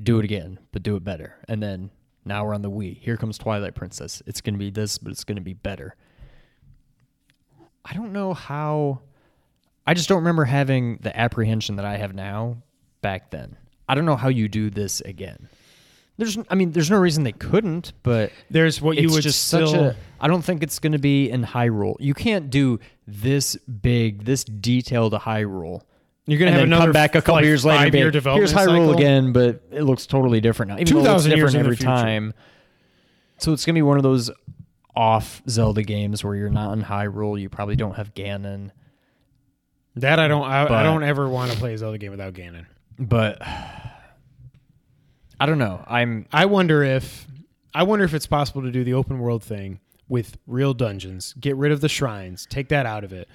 do it again, but do it better. And then now we're on the Wii. Here comes Twilight Princess. It's gonna be this, but it's gonna be better. I don't know how. I just don't remember having the apprehension that I have now back then. I don't know how you do this again. There's, I mean, there's no reason they couldn't, but There's what you it's would just still. such a. I don't think it's going to be in high Hyrule. You can't do this big, this detailed a Hyrule. you're gonna have then another come back a couple like, years later. and be five-year like, development Here's Hyrule cycle. again, but it looks totally different now. Even though it looks 2,000 years different every time. So it's gonna be one of those off Zelda games where you're not in high Hyrule. You probably don't have Ganon, That I don't. I, I don't ever want to play a Zelda game without Ganon. but I don't know. I'm I wonder if I wonder if it's possible to do the open world thing with real dungeons. Get rid of the shrines. Take that out of it.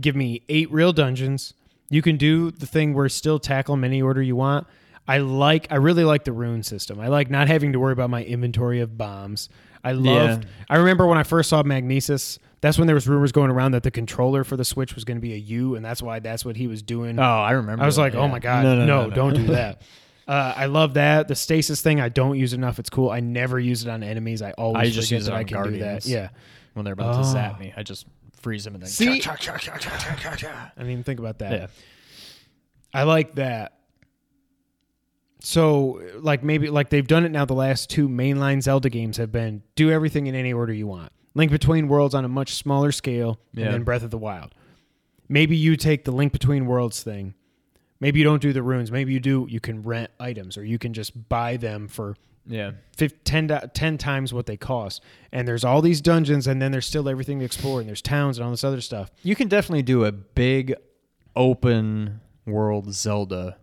Give me eight real dungeons. You can do the thing where still tackle them any order you want. I like I really like the rune system. I like not having to worry about my inventory of bombs. I loved Yeah. I remember when I first saw Magnesis, that's when there was rumors going around that the controller for the Switch was going to be a U and that's why that's what he was doing. Oh, I remember. I was that, like, oh my god, no, don't do that. Uh, I love that the stasis thing. I don't use enough. It's cool. I never use it on enemies. I always I just use it that on I can do that. Guardians. Yeah, When they're about to Oh. zap me, I just freeze them and then. See? cha, cha, cha. I didn't even think about that. Yeah. I like that. So, like maybe like they've done it now. The last two mainline Zelda games have been do everything in any order you want. Link Between Worlds on a much smaller scale, Yeah. and then Breath of the Wild. Maybe you take the Link Between Worlds thing. Maybe you don't do the runes. Maybe you do. You can rent items, or you can just buy them for Yeah. fif- 10, 10 times what they cost. And there's all these dungeons, and then there's still everything to explore, and there's towns and all this other stuff. You can definitely do a big open world Zelda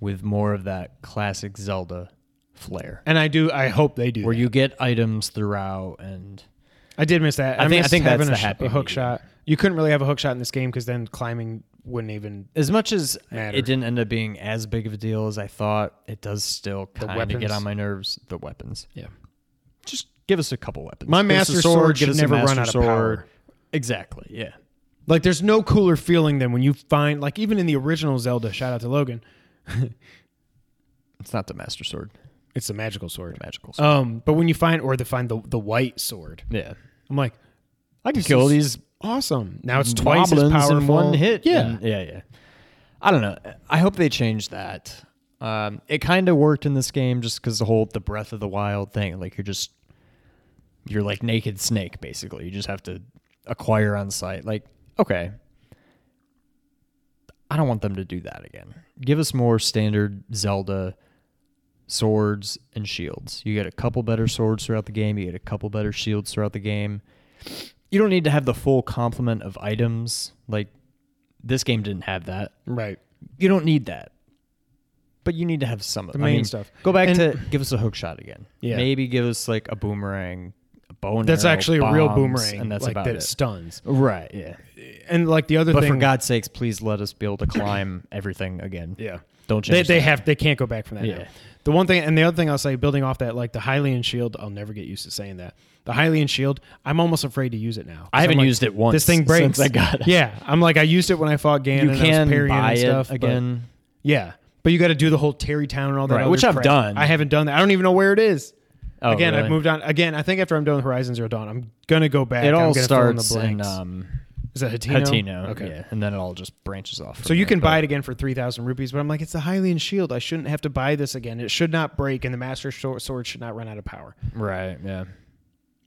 with more of that classic Zelda flair, And I do. I hope they do. where that. you get items throughout and I did miss that. I I, think- I think that's having the a, sh- happy a hook medium. shot. You couldn't really have a hook shot in this game because then climbing wouldn't even. as much as Matter. it didn't end up being as big of a deal as I thought, it does still kind of weapons. get on my nerves. The weapons, Yeah. just give us a couple weapons. My Give us a master sword should never run out of sword. power. Exactly. Yeah. Like, there's no cooler feeling than when you find, like, even in the original Zelda. Shout out to Logan. It's not the master sword, It's the magical sword. the magical sword. Um, but when you find or they find the the white sword, yeah. I'm like, I can kill these awesome. Now it's twice as powerful. in one hit. Yeah. And- yeah, yeah. I don't know. I hope they change that. Um, it kind of worked in this game just because the whole the breath of the wild thing. Like you're just you're like naked snake basically. You just have to acquire on site. Like okay, I don't want them to do that again. Give us more standard Zelda swords and shields. You get a couple better swords throughout the game. You get a couple better shields throughout the game. You don't need to have the full complement of items. Like this game didn't have that. Right. You don't need that. But you need to have some of The I main mean, stuff. Go back And- to give us a hook shot again. Yeah. Maybe give us like a boomerang, bow and That's arrow, actually a real bombs, boomerang, and that's like about that it. stuns. Right. Yeah. And like the other thing. But thing, for God's sakes, please let us be able to climb everything again. yeah, Don't they change. they have they can't go back from that. Yeah. now. The one thing and the other thing I'll say, building off that, like the Hylian shield, I'll never get used to saying that. The Hylian shield, I'm almost afraid to use it now. I haven't like, used it once. This thing breaks. since I got it. Yeah, I'm like I used it when I fought Ganon. you and can parrying buy and it stuff, but- again. yeah, but you got to do the whole Tarrey Town and all that, Right, which I've crap. done. I haven't done that. I don't even know where it is. Oh, again, really? I've moved on. Again, I think after I'm done with Horizon Zero Dawn, I'm gonna go back. It all gonna fill in the starts in um, is it Hateno? Hateno. Okay. Yeah, and then it all just branches off. So you can buy it again for three thousand rupees, but I'm like, it's the Hylian shield. I shouldn't have to buy this again. It should not break, and the Master sword should not run out of power. Right. Yeah.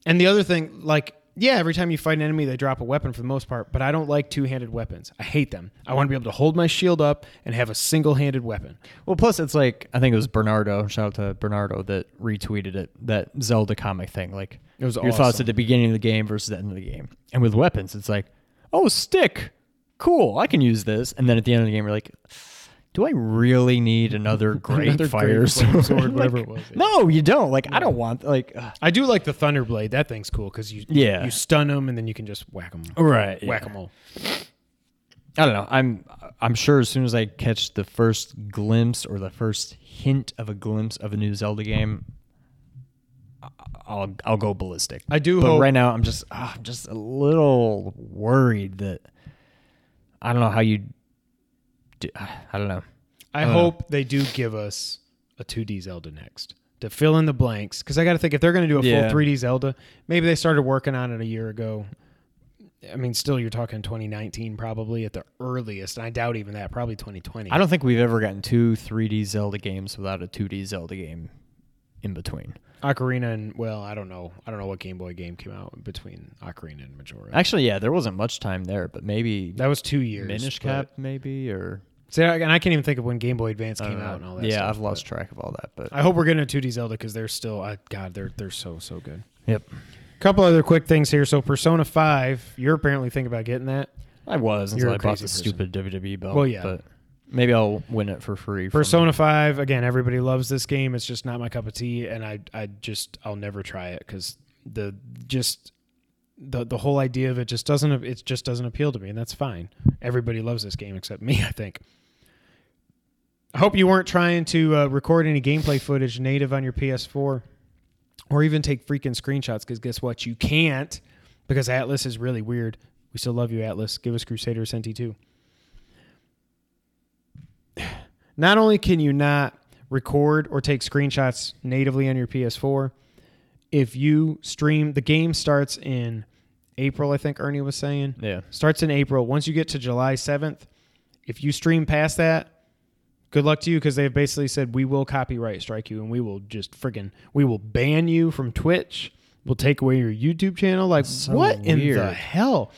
And the other thing, like, yeah, every time you fight an enemy, they drop a weapon for the most part, but I don't like two handed weapons. I hate them. I want to be able to hold my shield up and have a single handed weapon. Well, plus it's like I think it was Bernardo. Shout out to Bernardo that retweeted it. That Zelda comic thing. Like It was your thoughts at the beginning of the game versus the end of the game. And with weapons, it's like, oh, stick, cool, I can use this. And then at the end of the game, you're like, do I really need another great Another fire great sword? sword, whatever Like, it was, yeah. No, you don't. Like I don't want like. ugh. I do like the Thunderblade. That thing's cool because you Yeah. you stun them and then you can just whack them. Right. Whack them all. I don't know. I'm I'm sure as soon as I catch the first glimpse or the first hint of a glimpse of a new Zelda game, I'll I'll go ballistic. I do but right now I'm just ah, I'm just a little worried that I don't know how you. Do, I don't know. I hope they do give us a 2D Zelda next to fill in the blanks. Because I got to think if they're going to do a Yeah. full 3D Zelda, maybe they started working on it a year ago. I mean, still, you're talking 2019 probably at the earliest. And I doubt even that. Probably 2020. I don't think we've ever gotten two 3D Zelda games without a 2D Zelda game in between. Ocarina and well, I don't know. I don't know what Game Boy game came out between Ocarina and Majora. Actually, yeah, there wasn't much time there, but maybe that was two years. Minish Cap, maybe or See, and I can't even think of when Game Boy Advance came don't out and all that. Uh, Yeah, stuff, I've lost but track of all that, but I hope we're getting a 2D Zelda because they're still. I, God, they're they're so so good. yep. A Couple other quick things here. So Persona Five, you're apparently thinking about getting that. I was You're until a I bought the stupid WWE belt. Well, yeah. but maybe I'll win it for free. Persona Five, again, everybody loves this game. It's just not my cup of tea, and I I just I'll never try it because the just the the whole idea of it just doesn't it just doesn't appeal to me, and that's fine. Everybody loves this game except me, I think. I hope you weren't trying to uh, record any gameplay footage native on your PS4, or even take freaking screenshots. Because guess what, you can't, because Atlus is really weird. We still love you, Atlus. Give us Crusader SNT two. Not only can you not record or take screenshots natively on your PS4, if you stream, the game starts in April, I think Ernie was saying. Yeah. Starts in April. Once you get to July 7th, if you stream past that, good luck to you because they've basically said we will copyright strike you and we will just friggin' we will ban you from Twitch. We'll take away your YouTube channel. Like so what in the hell?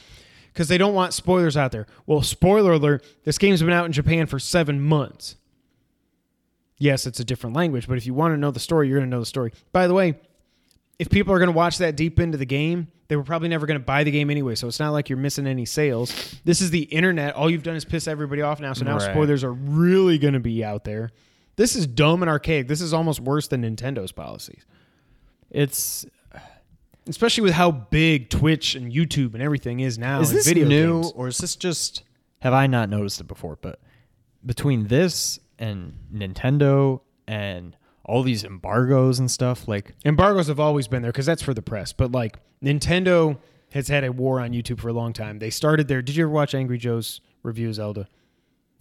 Because they don't want spoilers out there. Well, spoiler alert: this game's been out in Japan for seven months. Yes, it's a different language, but if you want to know the story, you're going to know the story. By the way, if people are going to watch that deep into the game, they were probably never going to buy the game anyway. So it's not like you're missing any sales. This is the internet. All you've done is piss everybody off now. So now Right. spoilers are really going to be out there. This is dumb and archaic. This is almost worse than Nintendo's policies, It's especially with how big Twitch and YouTube and everything is now. is this video new games. or is this just have I not noticed it before? But between this and Nintendo and all these embargoes and stuff, like Embargoes have always been there because that's for the press. But like Nintendo has had a war on YouTube for a long time. They started there. Did you ever watch Angry Joe's review of Zelda?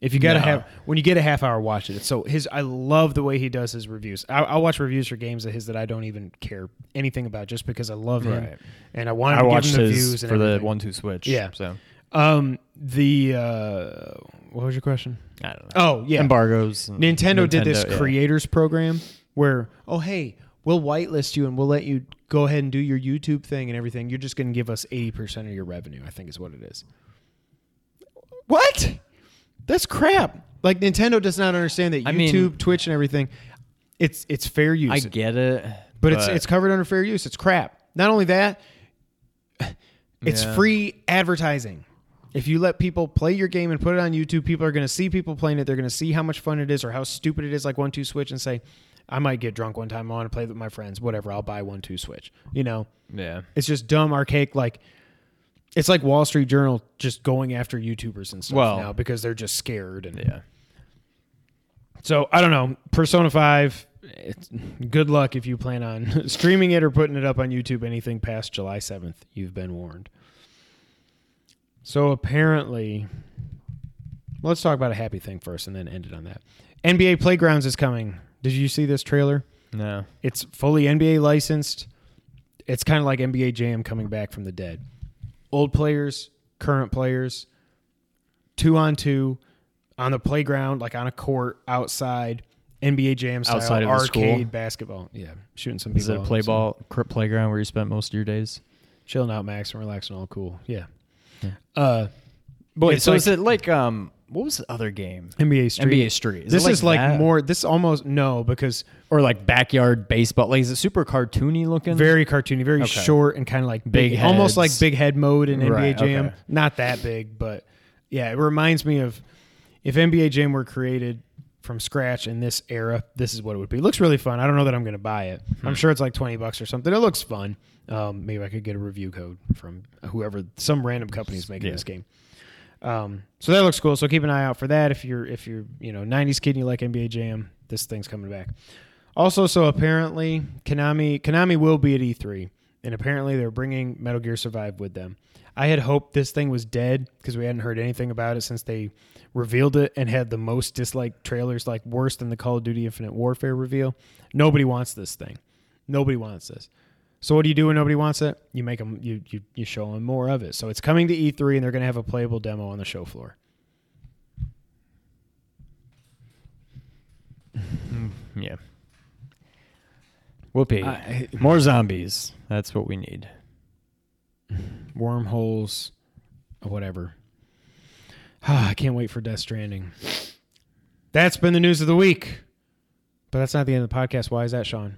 If you gotta No. have when you get a half hour, watch it. So his, I love the way he does his reviews. I, I'll watch reviews for games of his that I don't even care anything about, just because I love him Right. and I want I to give him the his views and for the one two switch. Yeah. So Um, the uh, what was your question? I don't know. Oh yeah, Embargoes. and Nintendo, did this yeah. creators program where, oh hey, we'll whitelist you and we'll let you go ahead and do your YouTube thing and everything. You're just going to give us eighty percent of your revenue. I think is what it is. What? That's crap. Like Nintendo does not understand that I YouTube, mean- Twitch, and everything. It's it's fair use, I get it, but it's it's covered under fair use. It's crap. Not only that, it's Yeah. free advertising. If you let people play your game and put it on YouTube, people are going to see people playing it. They're going to see how much fun it is or how stupid it is, like one two switch, and say, "I might get drunk one time. I want to play with my friends. Whatever. I'll buy one two switch." You know, yeah. it's just dumb, archaic. Like it's like Wall Street Journal just going after YouTubers and stuff Well- now because they're just scared. And Yeah. so I don't know. Persona Five. It's, good luck if you plan on streaming it or putting it up on YouTube. Anything past July seventh, you've been warned. So apparently, let's talk about a happy thing first, and then end it on that. NBA Playgrounds is coming. Did you see this trailer? No. It's fully NBA licensed. It's kind of like NBA Jam coming back from the dead. Old players, current players, two on two, on the playground, like on a court outside. NBA Jam style Outside of the arcade school? basketball. Yeah, shooting some people. Is it a play ball playground where you spent most of your days? chilling out, Max, and relaxing, all cool. Yeah. Yeah. Uh, Wait, It's so like- is it like um what was the other game? NBA Street. NBA Street. this it is like that? more. This almost no because or like backyard baseball. Like is it super cartoony looking? very cartoony, very Okay. short, and kind of like big, Big almost like big head mode in NBA Right, Jam. okay. Not that big, but yeah, it reminds me of if NBA Jam were created from scratch in this era. This is what it would be. It looks really fun. I don't know that I'm going to buy it. Hmm. I'm sure it's like twenty bucks or something. It looks fun. Um, maybe I could get a review code from whoever, some random company is making Yeah. this game. Um, so that looks cool. So keep an eye out for that. If you're if you're you know '90s kid and you like NBA Jam, this thing's coming back. Also, so apparently Konami Konami will be at E3, and apparently they're bringing Metal Gear Survive with them. I had hoped this thing was dead because we hadn't heard anything about it since they revealed it and had the most disliked trailers, like worse than the Call of Duty Infinite Warfare reveal. Nobody wants this thing. Nobody wants this. So what do you do when nobody wants it? You make them. You you you show them more of it. So it's coming to E3, and they're going to have a playable demo on the show floor. Yeah. Whoopee. I- More zombies. That's what we need. wormholes, or whatever. Ah, I can't wait for Death Stranding. That's been the news of the week. But that's not the end of the podcast. Why is that, Sean?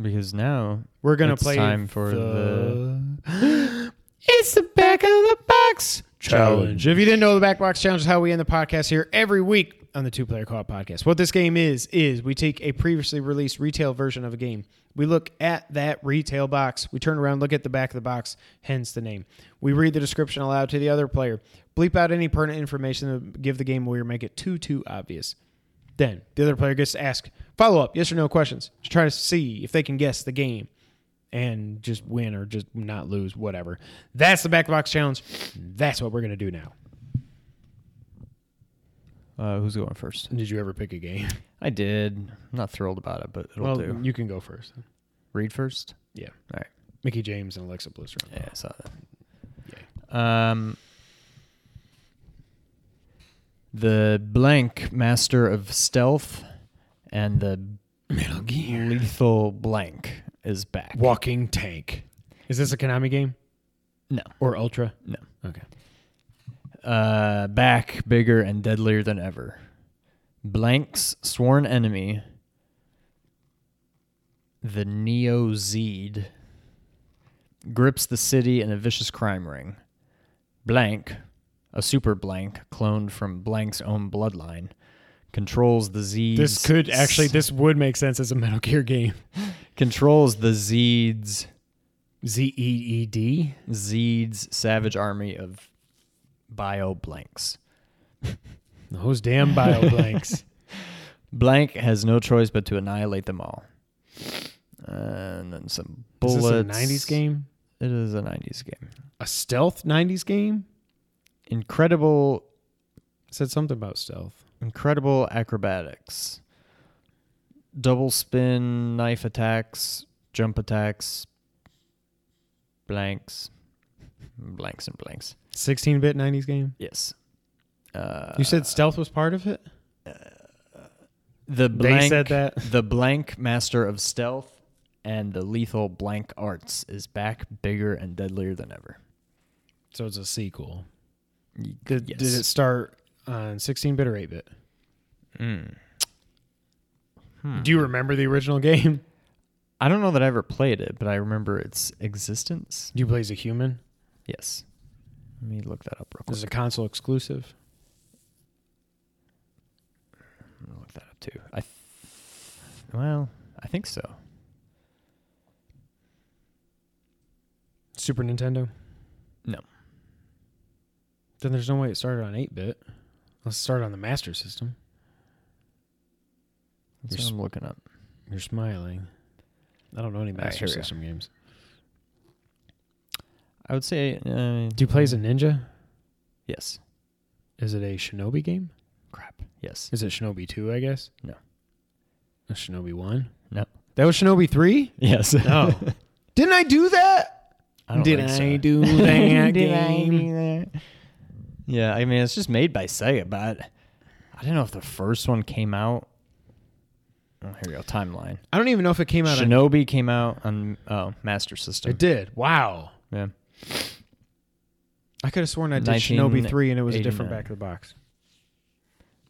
Because now We're gonna It's play time for the. it's the back of the box challenge. If you didn't know, the back box challenge is how we end the podcast here every week on the Two Player Co-op Podcast. What this game is is we take a previously released retail version of a game. We look at that retail box. We turn around, look at the back of the box, hence the name. We read the description aloud to the other player. Bleep out any pertinent information that give the game away or make it too too obvious. Then the other player gets to ask follow up yes or no questions to try to see if they can guess the game and just win or just not lose, whatever. That's the back of the box challenge. That's what we're gonna do now. uh, who's going first? Did you ever pick a game? I did. I'm not thrilled about it, but it'll well, do. you can go first. Read first. Yeah. All right. Mickie James and Alexa Bliss. Yeah, I saw that. Yeah. Um, the blank master of stealth and the Metal Gear. lethal blank is back. Walking Tank. Is this a Konami game No, or Ultra? no. Okay. Uh, back, bigger and deadlier than ever. Blank's sworn enemy, the Neo Zeed, grips the city in a vicious crime ring. Blank, a super blank cloned from Blank's own bloodline, controls the Zeeds. This could actually this would make sense as a Metal Gear game. controls the Zeeds. Z E E D. Zeeds Savage Army of Bio Blanks. Those damn bio blanks. Blank has no choice but to annihilate them all. And then some Is bullets. this a '90s game? It is a 90s game. A stealth '90s game? Incredible, said something about stealth. incredible acrobatics. Double spin, knife attacks, jump attacks, blanks, blanks and blanks. 16-bit '90s game. Yes. Uh, You said stealth was part of it. the blank, They said that. the blank master of stealth and the lethal blank arts is back, bigger and deadlier than ever. So it's a sequel. Did, yes. did it start on 16-bit or 8-bit? Mm. Do you remember the original game? I don't know that I ever played it, but I remember its existence. Do you play as a human? Yes. Let me look that up real This is quick. a console exclusive. I'm gonna look that up too. I, th- well, I think so. Super Nintendo. Then there's no way it started on 8-bit. Let's start on the Master System. That's You're what I'm looking up. You're smiling. I don't know any Master go. System games. I would say. Uh, Do you play as a ninja? Yes. Is it a Shinobi game? Crap. Yes. Is it Shinobi 2, I guess? No. A Shinobi 1? No. That was Shinobi 3? Yes. No. Didn't I do that? I don't Did think so. I do that Did I game? do that? Yeah, I mean it's just made by Sega, but I don't know if the first one came out. Oh, here we go. Timeline. I don't even know if it came out on Shinobi came out on oh Master System. It did. Wow. Yeah. I could have sworn I did Shinobi 3 and it was a different back of the box.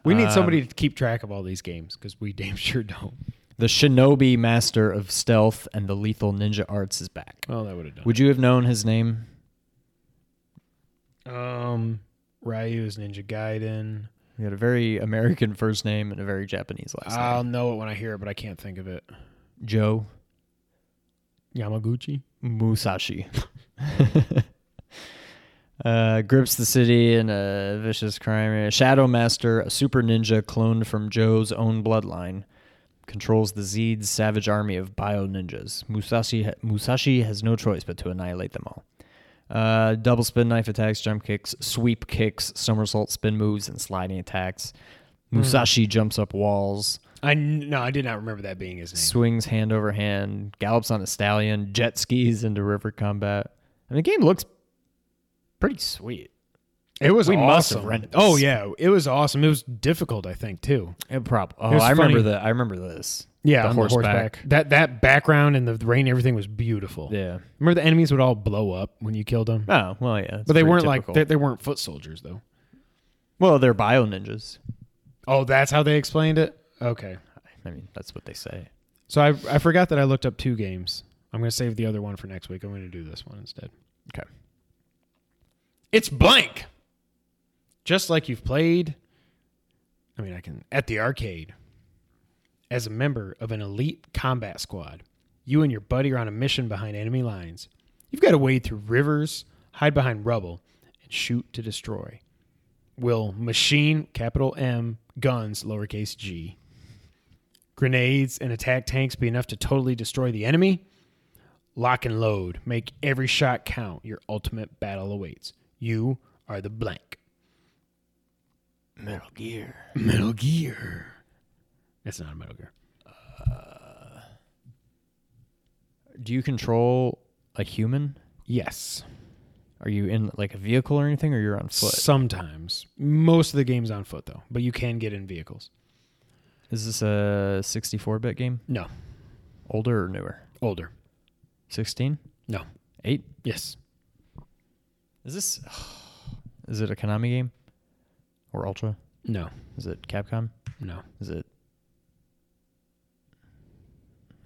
We need Um, somebody to keep track of all these games because we damn sure don't. The Shinobi Master of Stealth and the Lethal Ninja Arts is back. Oh, that would have done. Would you have known his name? Um, Ryu is Ninja Gaiden. He had a very American first name and a very Japanese last name. I'll know it when I hear it, but I can't think of it. Joe Yamaguchi. Musashi. uh, grips the city in a vicious crime. Shadow Master, a super ninja cloned from Joe's own bloodline, controls the Zeeds savage army of bio ninjas. Musashi, ha- Musashi has no choice but to annihilate them all. Uh, double spin knife attacks, jump kicks, sweep kicks, somersault spin moves, and sliding attacks. Musashi jumps up walls, I no, I did not remember that being his name. swings hand over hand, gallops on a stallion, jet skis into river combat. I mean, the game looks pretty sweet. It was We awesome. must have rented. Oh yeah, it was awesome. It was difficult, I think, too. It prob- oh, I remember funny. that. I remember this. Yeah, The on horseback. That that background and the rain, everything was beautiful. Yeah. Remember the enemies would all blow up when you killed them, Oh well, yeah. but they weren't typical. like they, they weren't foot soldiers though. well, they're bio ninjas. Oh, that's how they explained it. Okay, I mean, that's what they say. so I I forgot that I looked up two games. I'm gonna save the other one for next week. I'm gonna do this one instead. Okay. It's blank. Just like you've played. I mean, I can at the arcade. As a member of an elite combat squad, you and your buddy are on a mission behind enemy lines. You've got to wade through rivers, hide behind rubble, and shoot to destroy. Will machine capital M guns lowercase g grenades and attack tanks be enough to totally destroy the enemy? Lock and load. Make every shot count. Your ultimate battle awaits. You are the blank. Metal Gear. Metal Gear. It's not a Metal Gear. Uh, do you control a human? Yes. Are you in like a vehicle or anything, or you're on foot? Sometimes. Most of the game's on foot, though, but you can get in vehicles. Is this a 64-bit game? No. Older or newer? Older. 16? No. 8? Yes. Is this? Is it a Konami game? Or Ultra? No. Is it Capcom? No. Is it?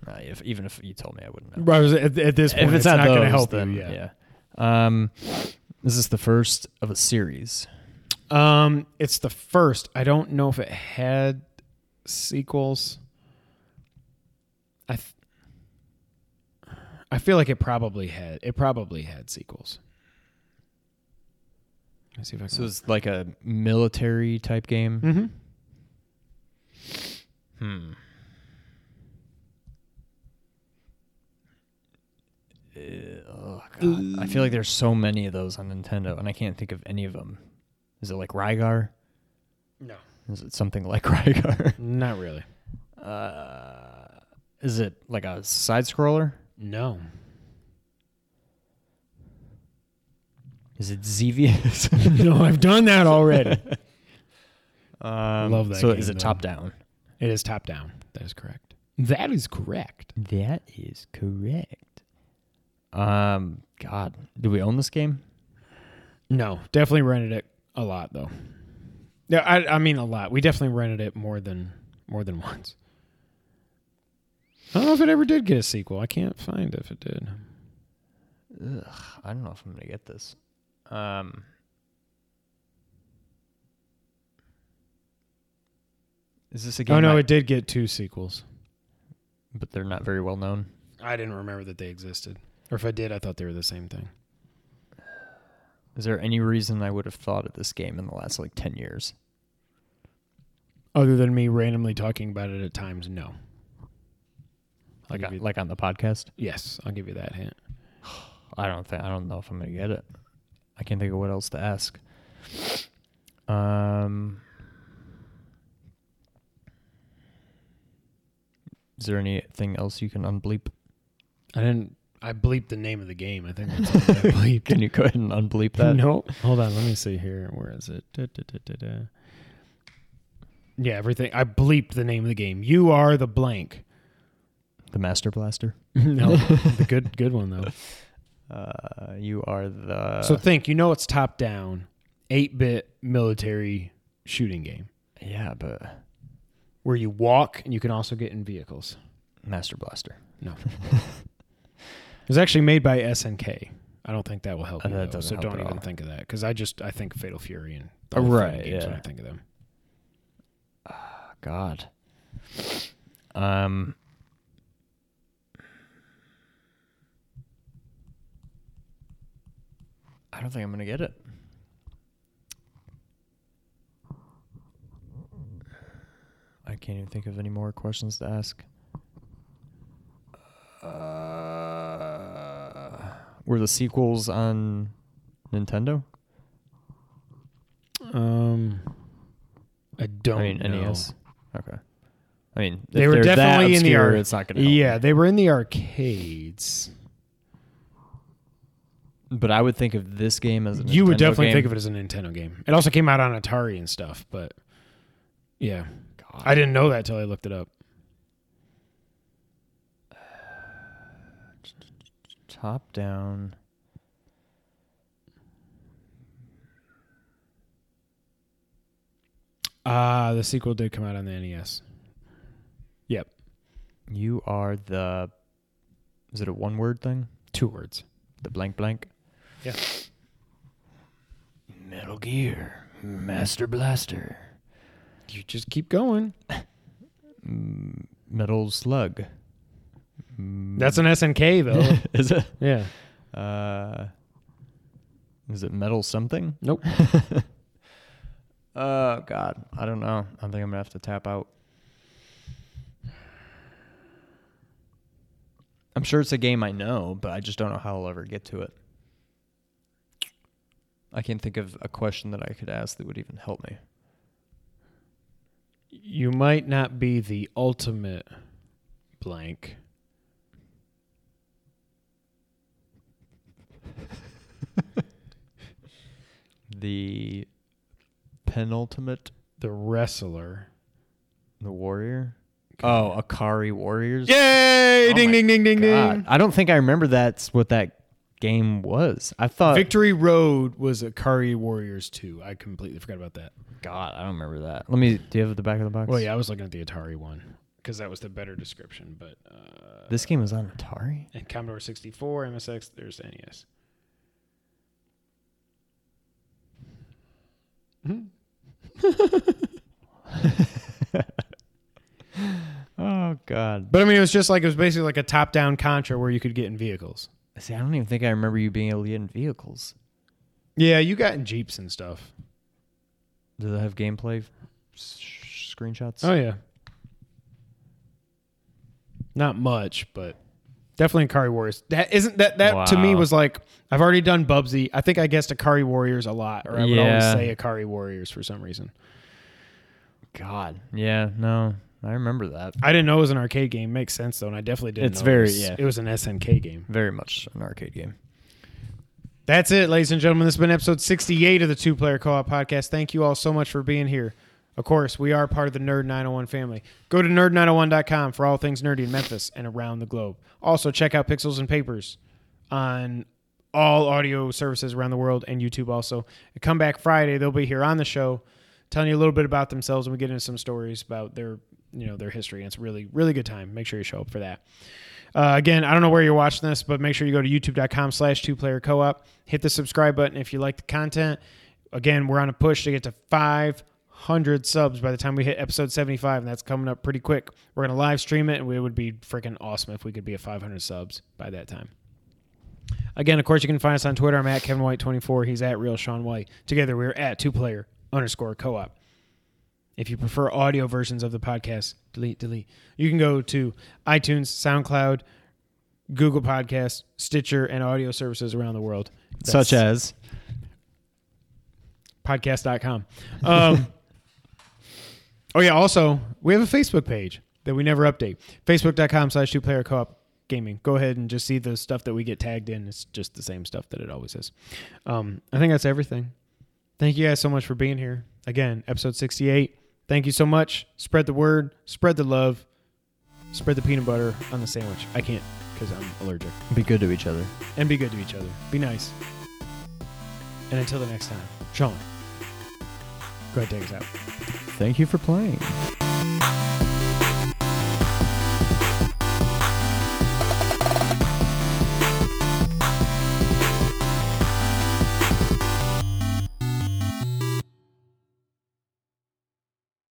Uh, if, even if you told me, I wouldn't know. But at, at this point, if it's, it's, not, going to help then you. Yeah. yeah. Um, this is the first of a series. Um, it's the first. I don't know if it had sequels. I th- I feel like it probably had. It probably had sequels. Let's see if I can. So it's like a military type game. mm-hmm. Hmm. Oh god, I feel like there's so many of those on Nintendo, and I can't think of any of them. Is it like Rygar? No, Is it something like Rygar? not really. Uh, is it like a side scroller? No. Is it Xevious? no, I've done that already. um, Love that So game, is it though. top down? It is top down. That is correct. That is correct. That is correct. Um, God, do we own this game? No, definitely rented it a lot though. Yeah, I, I mean a lot. We definitely rented it more than more than once. I don't know if it ever did get a sequel. I can't find if it did. Ugh, I don't know if I'm gonna get this. Um, is this a game? Oh no, I- it did get two sequels. but they're not very well known. I didn't remember that they existed, or if I did, I thought they were the same thing. Is there any reason I would have thought of this game in the last like ten years? Other than me randomly talking about it at times, no. I'll Like on, like on the podcast? yes, I'll give you that hint. I don't think I don't know if I'm gonna get it. I can't think of what else to ask. Um, is there anything else you can unbleep? I didn't. I bleeped the name of the game. I think that's all I bleeped. Can you go ahead and unbleep that? No, hold on. Let me see here. Where is it? Da, da, da, da, da. Yeah, everything. I bleeped the name of the game. You are the blank. The Master Blaster. no, the good, good one though. Uh, you are the. so think. You know, it's top down, eight bit military shooting game yeah, but where you walk and you can also get in vehicles. Master Blaster. No, it was actually made by SNK. I don't think that will help Uh, you. that though, so help don't even all. think of that because I just I think Fatal Fury and Uh, other right, games when yeah. I think of them. God. Um. I don't think I'm gonna get it. I can't even think of any more questions to ask. Uh, were the sequels on Nintendo? Um, I don't. I mean know. NES. Okay. I mean, They were definitely in the obscure, ar- It's not gonna. help Yeah, they were in the arcades. But I would think of this game as a you would Nintendo definitely game. think of it as a Nintendo game. It also came out on Atari and stuff, but yeah, God. I didn't know that till I looked it up. Top down. Ah, the sequel did come out on the NES. Yep, You are the. Is it a one word thing? two words. The blank blank. Yeah. Metal Gear, Master Blaster, You just keep going. Metal Slug. That's an SNK though. is it? yeah. Uh, is it Metal something? Nope. Oh God, I don't know. I think I'm gonna have to tap out. I'm sure it's a game I know, but I just don't know how I'll ever get to it. I can't think of a question that I could ask that would even help me. You might not be the ultimate blank. The penultimate, The wrestler. the warrior. Oh, Ikari Warriors. Yay! Oh ding, ding, ding, ding, God. ding. I don't think I remember that's what that game was. I thought. Victory Road was Ikari Warriors 2. I completely forgot about that. God, I don't remember that. Let me. Do you have the back of the box? Well, yeah, I was looking at the Atari one because that was the better description. But uh, This game was on Atari. and Commodore 64, MSX, there's NES. Oh God. But I mean, it was just like it was basically like a top-down Contra where you could get in vehicles. See, I don't even think I remember you being able to get in vehicles. Yeah, you got in jeeps and stuff. Do they have gameplay s- screenshots? Oh yeah. Not much, but definitely Ikari Warriors. That isn't that that to me was like I've already done Bubsy. I think I guessed Ikari Warriors a lot, or I would always say Ikari Warriors for some reason. God. Yeah. No, I remember that. I didn't know it was an arcade game. Makes sense though, and I definitely didn't. It's very- it was, yeah. It was an SNK game. Very much an arcade game. That's it, ladies and gentlemen. This has been episode 68 of the Two Player Co op podcast. Thank you all so much for being here. Of course, we are part of the Nerd 901 family. Go to nerd901.com for all things nerdy in Memphis and around the globe. Also, check out Pixels and Papers on all audio services around the world and YouTube also. Come back Friday, they'll be here on the show telling you a little bit about themselves and we get into some stories about their, you know, their history. And it's really really good time. Make sure you show up for that. Uh, again, I don't know where you're watching this, but make sure you go to youtube.com slash two player co op. Hit the subscribe button if you like the content. Again, we're on a push to get to 500 subs by the time we hit episode 75, and that's coming up pretty quick. We're going to live stream it, and it would be freaking awesome if we could be at 500 subs by that time. Again, of course, you can find us on Twitter. I'm at Kevin White24. He's at Real Sean White. Together, we're at two player underscore co op. If you prefer audio versions of the podcast, delete, delete. You can go to iTunes, SoundCloud, Google Podcasts, Stitcher, and audio services around the world. Such That's as podcast.com. Um, oh, yeah. Also, we have a Facebook page that we never update. Facebook.com slash two player co op gaming. Go ahead and just see the stuff that we get tagged in. It's just the same stuff that it always is. Um, I think that's everything. Thank you guys so much for being here. Again, episode 68. Thank you so much. Spread the word, spread the love, spread the peanut butter on the sandwich. I can't because I'm allergic. be good to each other. And be good to each other. Be nice. And until the next time, Sean, go ahead, take us out. Thank you for playing.